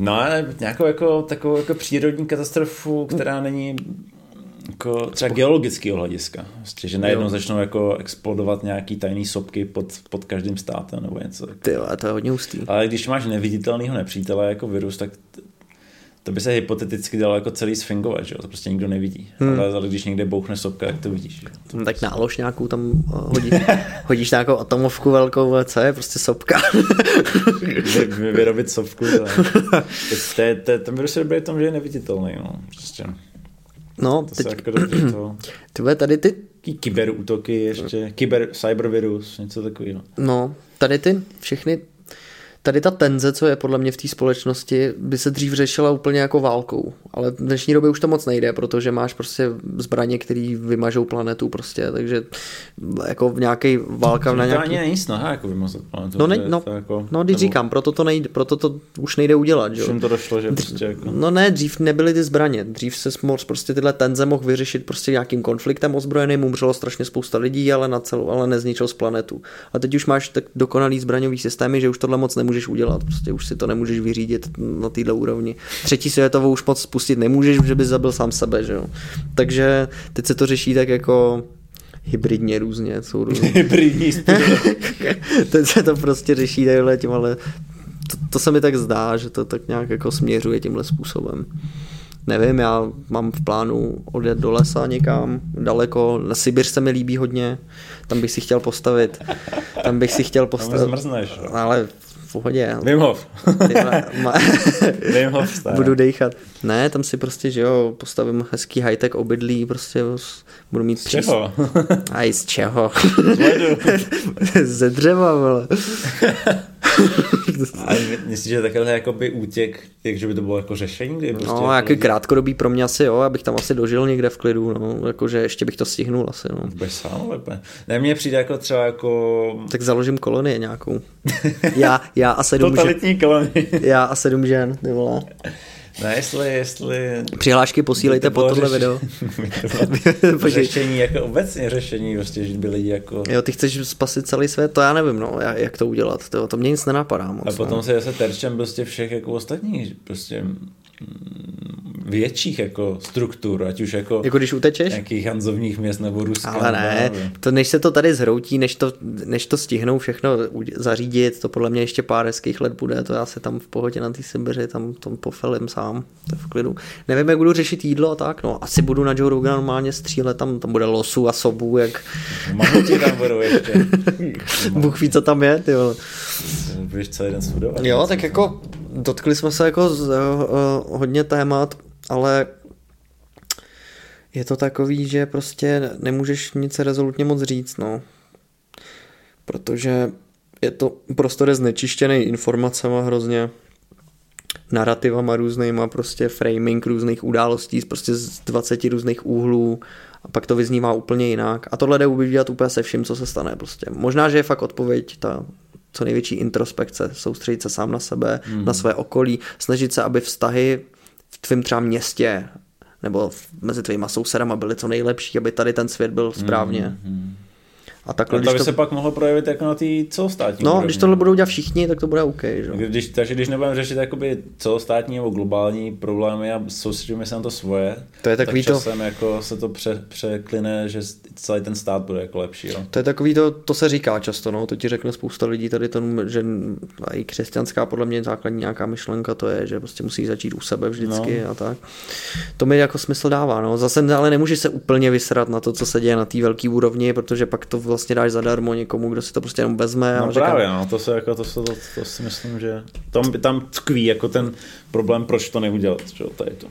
No ale nějakou jako, takovou jako přírodní katastrofu, která není jako třeba geologického hlediska. Vlastně, že najednou jo. začnou jako explodovat nějaký tajný sopky pod, pod každým státem nebo něco. Ty to je hodně hustý. Ale když máš neviditelného nepřítele jako virus, tak to by se hypoteticky dalo jako celý sfingovat, že jo? to prostě nikdo nevidí. Hmm. Ale, ale když někde bouchne sopka, jak to vidíš. To no, tak nálož nějakou tam uh, hodí, hodíš nějakou atomovku velkou, co je prostě sopka. Vy, vyrobit sopku, to, to, je, to, ten virus je dobrý v tom, že je neviditelný. No. Prostě. No, to teď... Se jako dobře to... Tyhle tady ty... Kyberútoky ještě, kyber, cybervirus, něco takového. No, tady ty všechny tady ta tenze, co je podle mě v té společnosti, by se dřív řešila úplně jako válkou. Ale v dnešní době už to moc nejde, protože máš prostě zbraně, které vymažou planetu prostě, takže jako v nějaký válka na nějaký... To ani není snaha jako vymazat planetu. No, ne, no, to jako, no když nebo... říkám, proto to, nejde, proto to už nejde udělat. Že? to došlo, že prostě jako... No ne, dřív nebyly ty zbraně, dřív se moc prostě tyhle tenze mohl vyřešit prostě nějakým konfliktem ozbrojeným, umřelo strašně spousta lidí, ale, na celou, ale nezničil z planetu. A teď už máš tak dokonalý zbraňový systémy, že už tohle moc nemůžeš udělat. Prostě už si to nemůžeš vyřídit na této úrovni. Třetí světovou už moc spustit nemůžeš, že bys zabil sám sebe, že jo. Takže teď se to řeší tak jako hybridně různě. Jsou různě. Hybridní Teď se to prostě řeší takhle tím, ale to, to, se mi tak zdá, že to tak nějak jako směřuje tímhle způsobem. Nevím, já mám v plánu odjet do lesa někam daleko. Na Sibir se mi líbí hodně, tam bych si chtěl postavit. Tam bych si chtěl postavit. Zmrzneš. Ale v pohodě. Wim Hof. ma... Hof. Budu dejchat. Ne, tam si prostě, že jo, postavím hezký high-tech obydlí, prostě budu mít Z čeho? A i z čeho? Ze dřeva, vole. A myslíš, že takhle jakoby útěk, takže by to bylo jako řešení? Kdy prostě no, jako krátkodobý pro mě asi jo, abych tam asi dožil někde v klidu, no, jakože ještě bych to stihnul asi, no. Budeš sám lépe. Ne, mně přijde jako třeba jako... Tak založím kolonie nějakou. Já, já a sedm Totalitní žen. kolonii. Já a sedm žen, ty vole. Ne, jestli, jestli... Přihlášky posílejte po tohle řeš... video. to řešení, jako obecně řešení, prostě, že by lidi jako... Jo, ty chceš spasit celý svět, to já nevím, no, jak to udělat, to, to mě nic nenapadá moc. A potom no. se zase terčem prostě všech jako ostatních, prostě větších jako struktur, ať už jako, jako když utečeš? nějakých hanzovních měst nebo Ruska. Ale ne, to než se to tady zhroutí, než to, než to stihnou všechno zařídit, to podle mě ještě pár hezkých let bude, to já se tam v pohodě na té Sibiři, tam, tam pofelím sám, to je v klidu. Nevím, jak budu řešit jídlo a tak, no asi budu na Joe Rogan normálně střílet, tam, tam bude losu a sobu, jak... Mamuti tam budou ještě. Bůh ví, co tam je, ty vole. Budeš celý den studovat. Jo, tak jako dotkli jsme se jako z, uh, hodně témat, ale je to takový, že prostě nemůžeš nic rezolutně moc říct, no. Protože je to prostor je znečištěný informacemi hrozně, narrativama různýma, prostě framing různých událostí, prostě z 20 různých úhlů a pak to vyznívá úplně jinak. A tohle jde udělat úplně se vším, co se stane. Prostě. Možná, že je fakt odpověď ta co největší introspekce, soustředit se sám na sebe, mm. na své okolí, snažit se, aby vztahy v tvém třeba městě nebo mezi tvýma sousedama byly co nejlepší, aby tady ten svět byl správně. Mm. A takhle, no, to by to... se pak mohlo projevit jako na té celostátní No, úrovni. když tohle budou dělat všichni, tak to bude OK. Že? Když, takže když nebudeme řešit jakoby celostátní nebo globální problémy a soustředíme se na to svoje, to je takový tak časem to... jako se to pře, překline, že celý ten stát bude jako lepší. Jo. To je takový to, to se říká často, no, to ti řekne spousta lidí tady ten, že i křesťanská podle mě základní nějaká myšlenka to je, že prostě musí začít u sebe vždycky no. a tak. To mi jako smysl dává, no. Zase ale nemůže se úplně vysrat na to, co se děje na té velké úrovni, protože pak to vlastně dáš zadarmo někomu, kdo si to prostě jenom vezme. No a právě, říká... no, to, se, jako, to, to, to, to, si myslím, že tam, tam tkví jako ten problém, proč to neudělat, že tady to.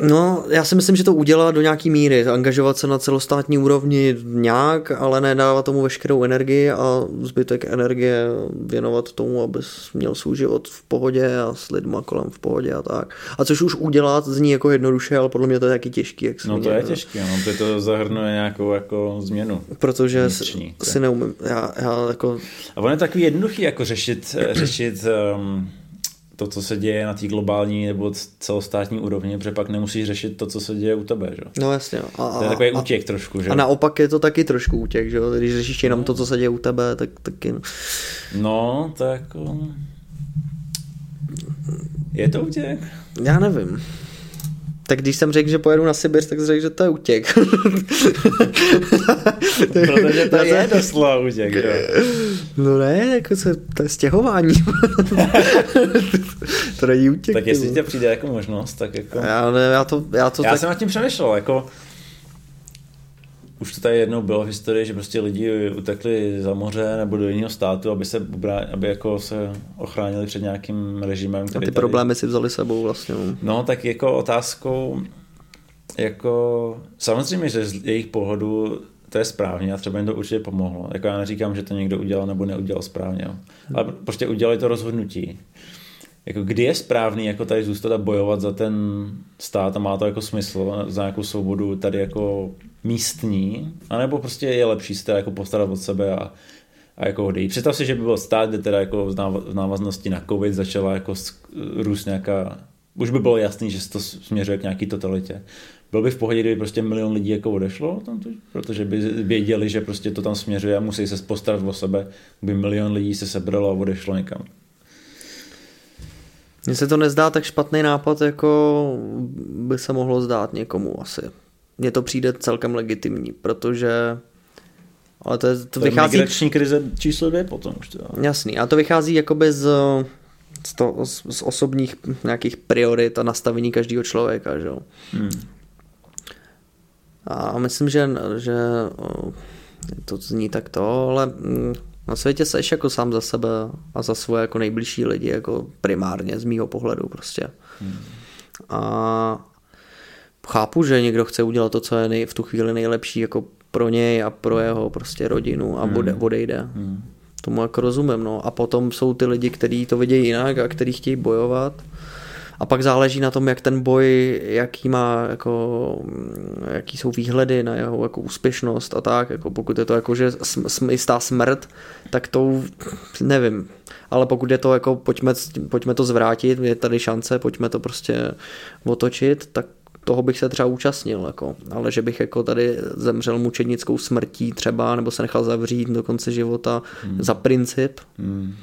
No, já si myslím, že to udělá do nějaký míry, angažovat se na celostátní úrovni nějak, ale nedávat tomu veškerou energii a zbytek energie věnovat tomu, aby měl svůj život v pohodě a s lidma kolem v pohodě a tak. A což už udělat zní jako jednoduše, ale podle mě to je taky těžký. Jak no to je těžké, no, to, to zahrnuje nějakou jako změnu. Protože vnitřní, si neumím, já, já jako... A ono je takový jednoduchý jako řešit, řešit um to, co se děje na té globální nebo celostátní úrovni, protože pak nemusíš řešit to, co se děje u tebe, že? No jasně. A, to je takový a, útěk trošku, že? A naopak je to taky trošku útěk, že? Když řešíš jenom no. to, co se děje u tebe, tak taky... No, tak jako... Je to útěk? Já nevím. Tak když jsem řekl, že pojedu na Sibir, tak řekl, že to je útěk. Protože to je doslova útěk, jo. No ne, jako se, to je stěhování. to není útěk. Tak jestli tě přijde jako možnost, tak jako... Já, ne, já to, já to já tak... jsem nad tím přemýšlel, jako už to tady jednou bylo v historii, že prostě lidi utekli za moře nebo do jiného státu, aby se, aby jako se ochránili před nějakým režimem. Který A ty tady... problémy si vzali sebou vlastně. No. no, tak jako otázkou, jako samozřejmě, že z jejich pohledu to je správně a třeba jim to určitě pomohlo. Jako já neříkám, že to někdo udělal nebo neudělal správně, jo. ale prostě udělali to rozhodnutí. Jako kdy je správný jako tady zůstat a bojovat za ten stát a má to jako smysl, za nějakou svobodu tady jako místní, anebo prostě je lepší se jako postarat od sebe a, a jako odejít. Představ si, že by byl stát, kde teda jako v návaznosti na covid začala jako růst nějaká, už by bylo jasný, že se to směřuje k nějaký totalitě. Byl by v pohodě, kdyby prostě milion lidí jako odešlo tam, protože by věděli, že prostě to tam směřuje a musí se postarat o sebe, by milion lidí se sebralo a odešlo někam. Mně se to nezdá tak špatný nápad, jako by se mohlo zdát někomu asi mně to přijde celkem legitimní, protože ale to, je, to, to vychází... migrační krize číslo dvě potom už to. Jasný, a to vychází jakoby z, z, to, z osobních nějakých priorit a nastavení každého člověka, že jo. Hmm. A myslím, že, že to zní tak to, ale mm, na světě seš jako sám za sebe a za svoje jako nejbližší lidi, jako primárně z mýho pohledu prostě. Hmm. A chápu, že někdo chce udělat to, co je nej, v tu chvíli nejlepší jako pro něj a pro jeho prostě rodinu a hmm. odejde. Hmm. Tomu jako rozumím, no. A potom jsou ty lidi, kteří to vidějí jinak a kteří chtějí bojovat. A pak záleží na tom, jak ten boj, jaký má, jako, jaký jsou výhledy na jeho jako úspěšnost a tak. Jako pokud je to jako, že sm, jistá smrt, tak to nevím. Ale pokud je to jako, pojďme, pojďme to zvrátit, je tady šance, pojďme to prostě otočit, tak toho bych se třeba účastnil, jako. ale že bych jako tady zemřel mučednickou smrtí třeba, nebo se nechal zavřít do konce života hmm. za princip, hmm.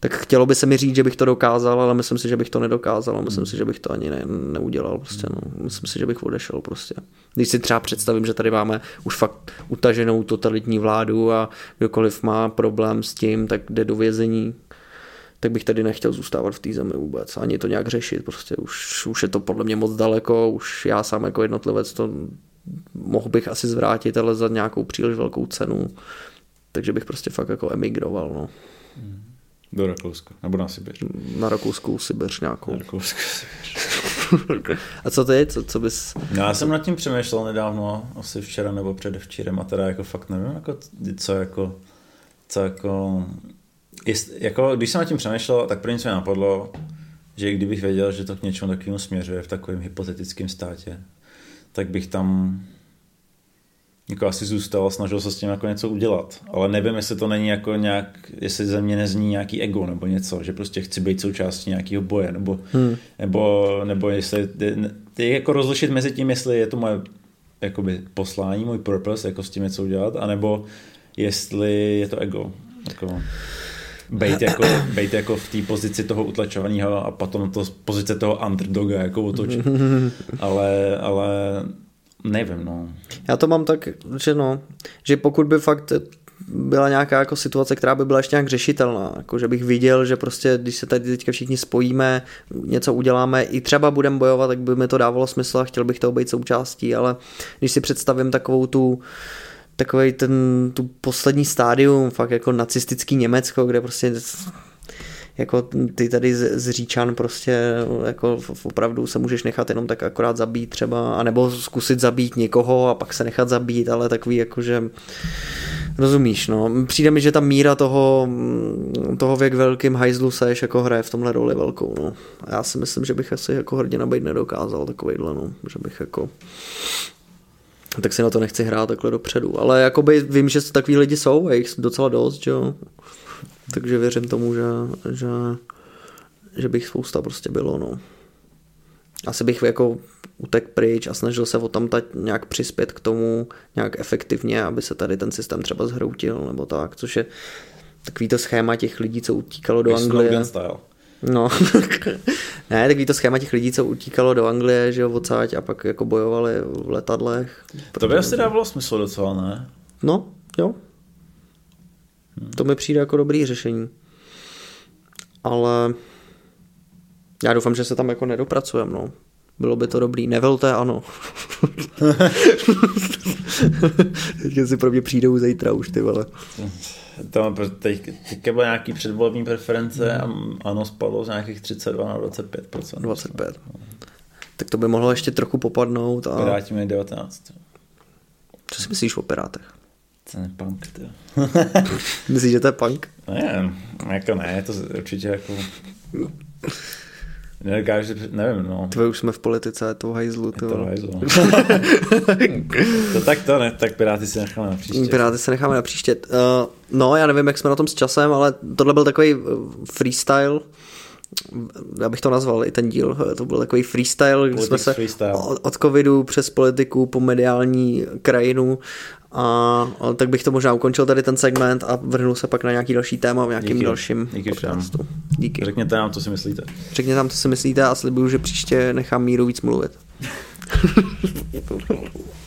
Tak chtělo by se mi říct, že bych to dokázal, ale myslím si, že bych to nedokázal myslím si, že bych to ani ne, neudělal. Prostě, no. Myslím si, že bych odešel prostě. Když si třeba představím, že tady máme už fakt utaženou totalitní vládu a kdokoliv má problém s tím, tak jde do vězení, tak bych tady nechtěl zůstávat v té zemi vůbec, ani to nějak řešit, prostě už, už je to podle mě moc daleko, už já sám jako jednotlivec to mohl bych asi zvrátit, ale za nějakou příliš velkou cenu, takže bych prostě fakt jako emigroval, no. Do Rakouska, nebo na Sibiř. Na Rakouskou Sibiř nějakou. Na Rakouskou Sibiř. a co ty? Co, co bys... No, já jsem nad tím přemýšlel nedávno, asi včera nebo předevčírem a teda jako fakt nevím, jako, co jako, co jako jest, jako, když jsem nad tím přemýšlel, tak první co mě napadlo, že kdybych věděl, že to k něčemu takovému směřuje v takovém hypotetickém státě, tak bych tam jako asi zůstal a snažil se s tím jako něco udělat. Ale nevím, jestli to není jako nějak, jestli ze mě nezní nějaký ego nebo něco, že prostě chci být součástí nějakého boje, nebo, hmm. nebo, nebo jestli, ty jako rozlišit mezi tím, jestli je to moje jakoby poslání, můj purpose, jako s tím něco udělat, anebo jestli je to ego. Jako, bejt jako, bejt jako v té pozici toho utlačovaného a potom to z pozice toho underdoga jako otočit. ale, ale nevím, no. Já to mám tak, že no, že pokud by fakt byla nějaká jako situace, která by byla ještě nějak řešitelná, jako že bych viděl, že prostě, když se tady teďka všichni spojíme, něco uděláme, i třeba budeme bojovat, tak by mi to dávalo smysl a chtěl bych toho být součástí, ale když si představím takovou tu takový ten, tu poslední stádium, fakt jako nacistický Německo, kde prostě jako ty tady z, z Říčan prostě jako opravdu se můžeš nechat jenom tak akorát zabít třeba, anebo zkusit zabít někoho a pak se nechat zabít, ale takový jako, že rozumíš, no. Přijde mi, že ta míra toho, toho věk velkým hajzlu seš jako hraje v tomhle roli velkou, no. A já si myslím, že bych asi jako hrdina být nedokázal takovýhle, no. Že bych jako tak si na to nechci hrát takhle dopředu. Ale jakoby vím, že takový lidi jsou a jich docela dost, že jo. Takže věřím tomu, že, že, že bych spousta prostě bylo, no. Asi bych jako utek pryč a snažil se o tam nějak přispět k tomu nějak efektivně, aby se tady ten systém třeba zhroutil nebo tak, což je takový to schéma těch lidí, co utíkalo do Anglie. Style. No, ne, takový to schéma těch lidí, co utíkalo do Anglie, že jo, odsáď a pak jako bojovali v letadlech. To by asi dávalo smysl docela, ne? No, jo. Hmm. To mi přijde jako dobrý řešení. Ale já doufám, že se tam jako nedopracujeme, no. Bylo by to dobrý. Nevelte, ano. Teď si pro mě přijdou zítra už, ty vole. To teď, teďka byly nějaký předvolební preference a ano spadlo z nějakých 32 na 25% 25. Tak to by mohlo ještě trochu popadnout. A... Piráti měli 19. Co si myslíš o Pirátech? To je punk, to. Myslíš, že to je punk? Ne, jako ne, to určitě jako... Nedokážu, nevím, no. Tvoje už jsme v politice, to hajzlu. To, to hajzlu. to tak to ne, tak Piráty si necháme na příště. Piráty si necháme na příště. Uh, no, já nevím, jak jsme na tom s časem, ale tohle byl takový eh, freestyle, já bych to nazval i ten díl, to byl takový freestyle, kdy jsme se freestyle. od covidu přes politiku po mediální krajinu a, a tak bych to možná ukončil tady ten segment a vrhnul se pak na nějaký další téma v nějakým Díky. dalším Díky podcastu. Díky. Řekněte nám, co si myslíte. Řekněte nám, co si myslíte a slibuju, že příště nechám Míru víc mluvit.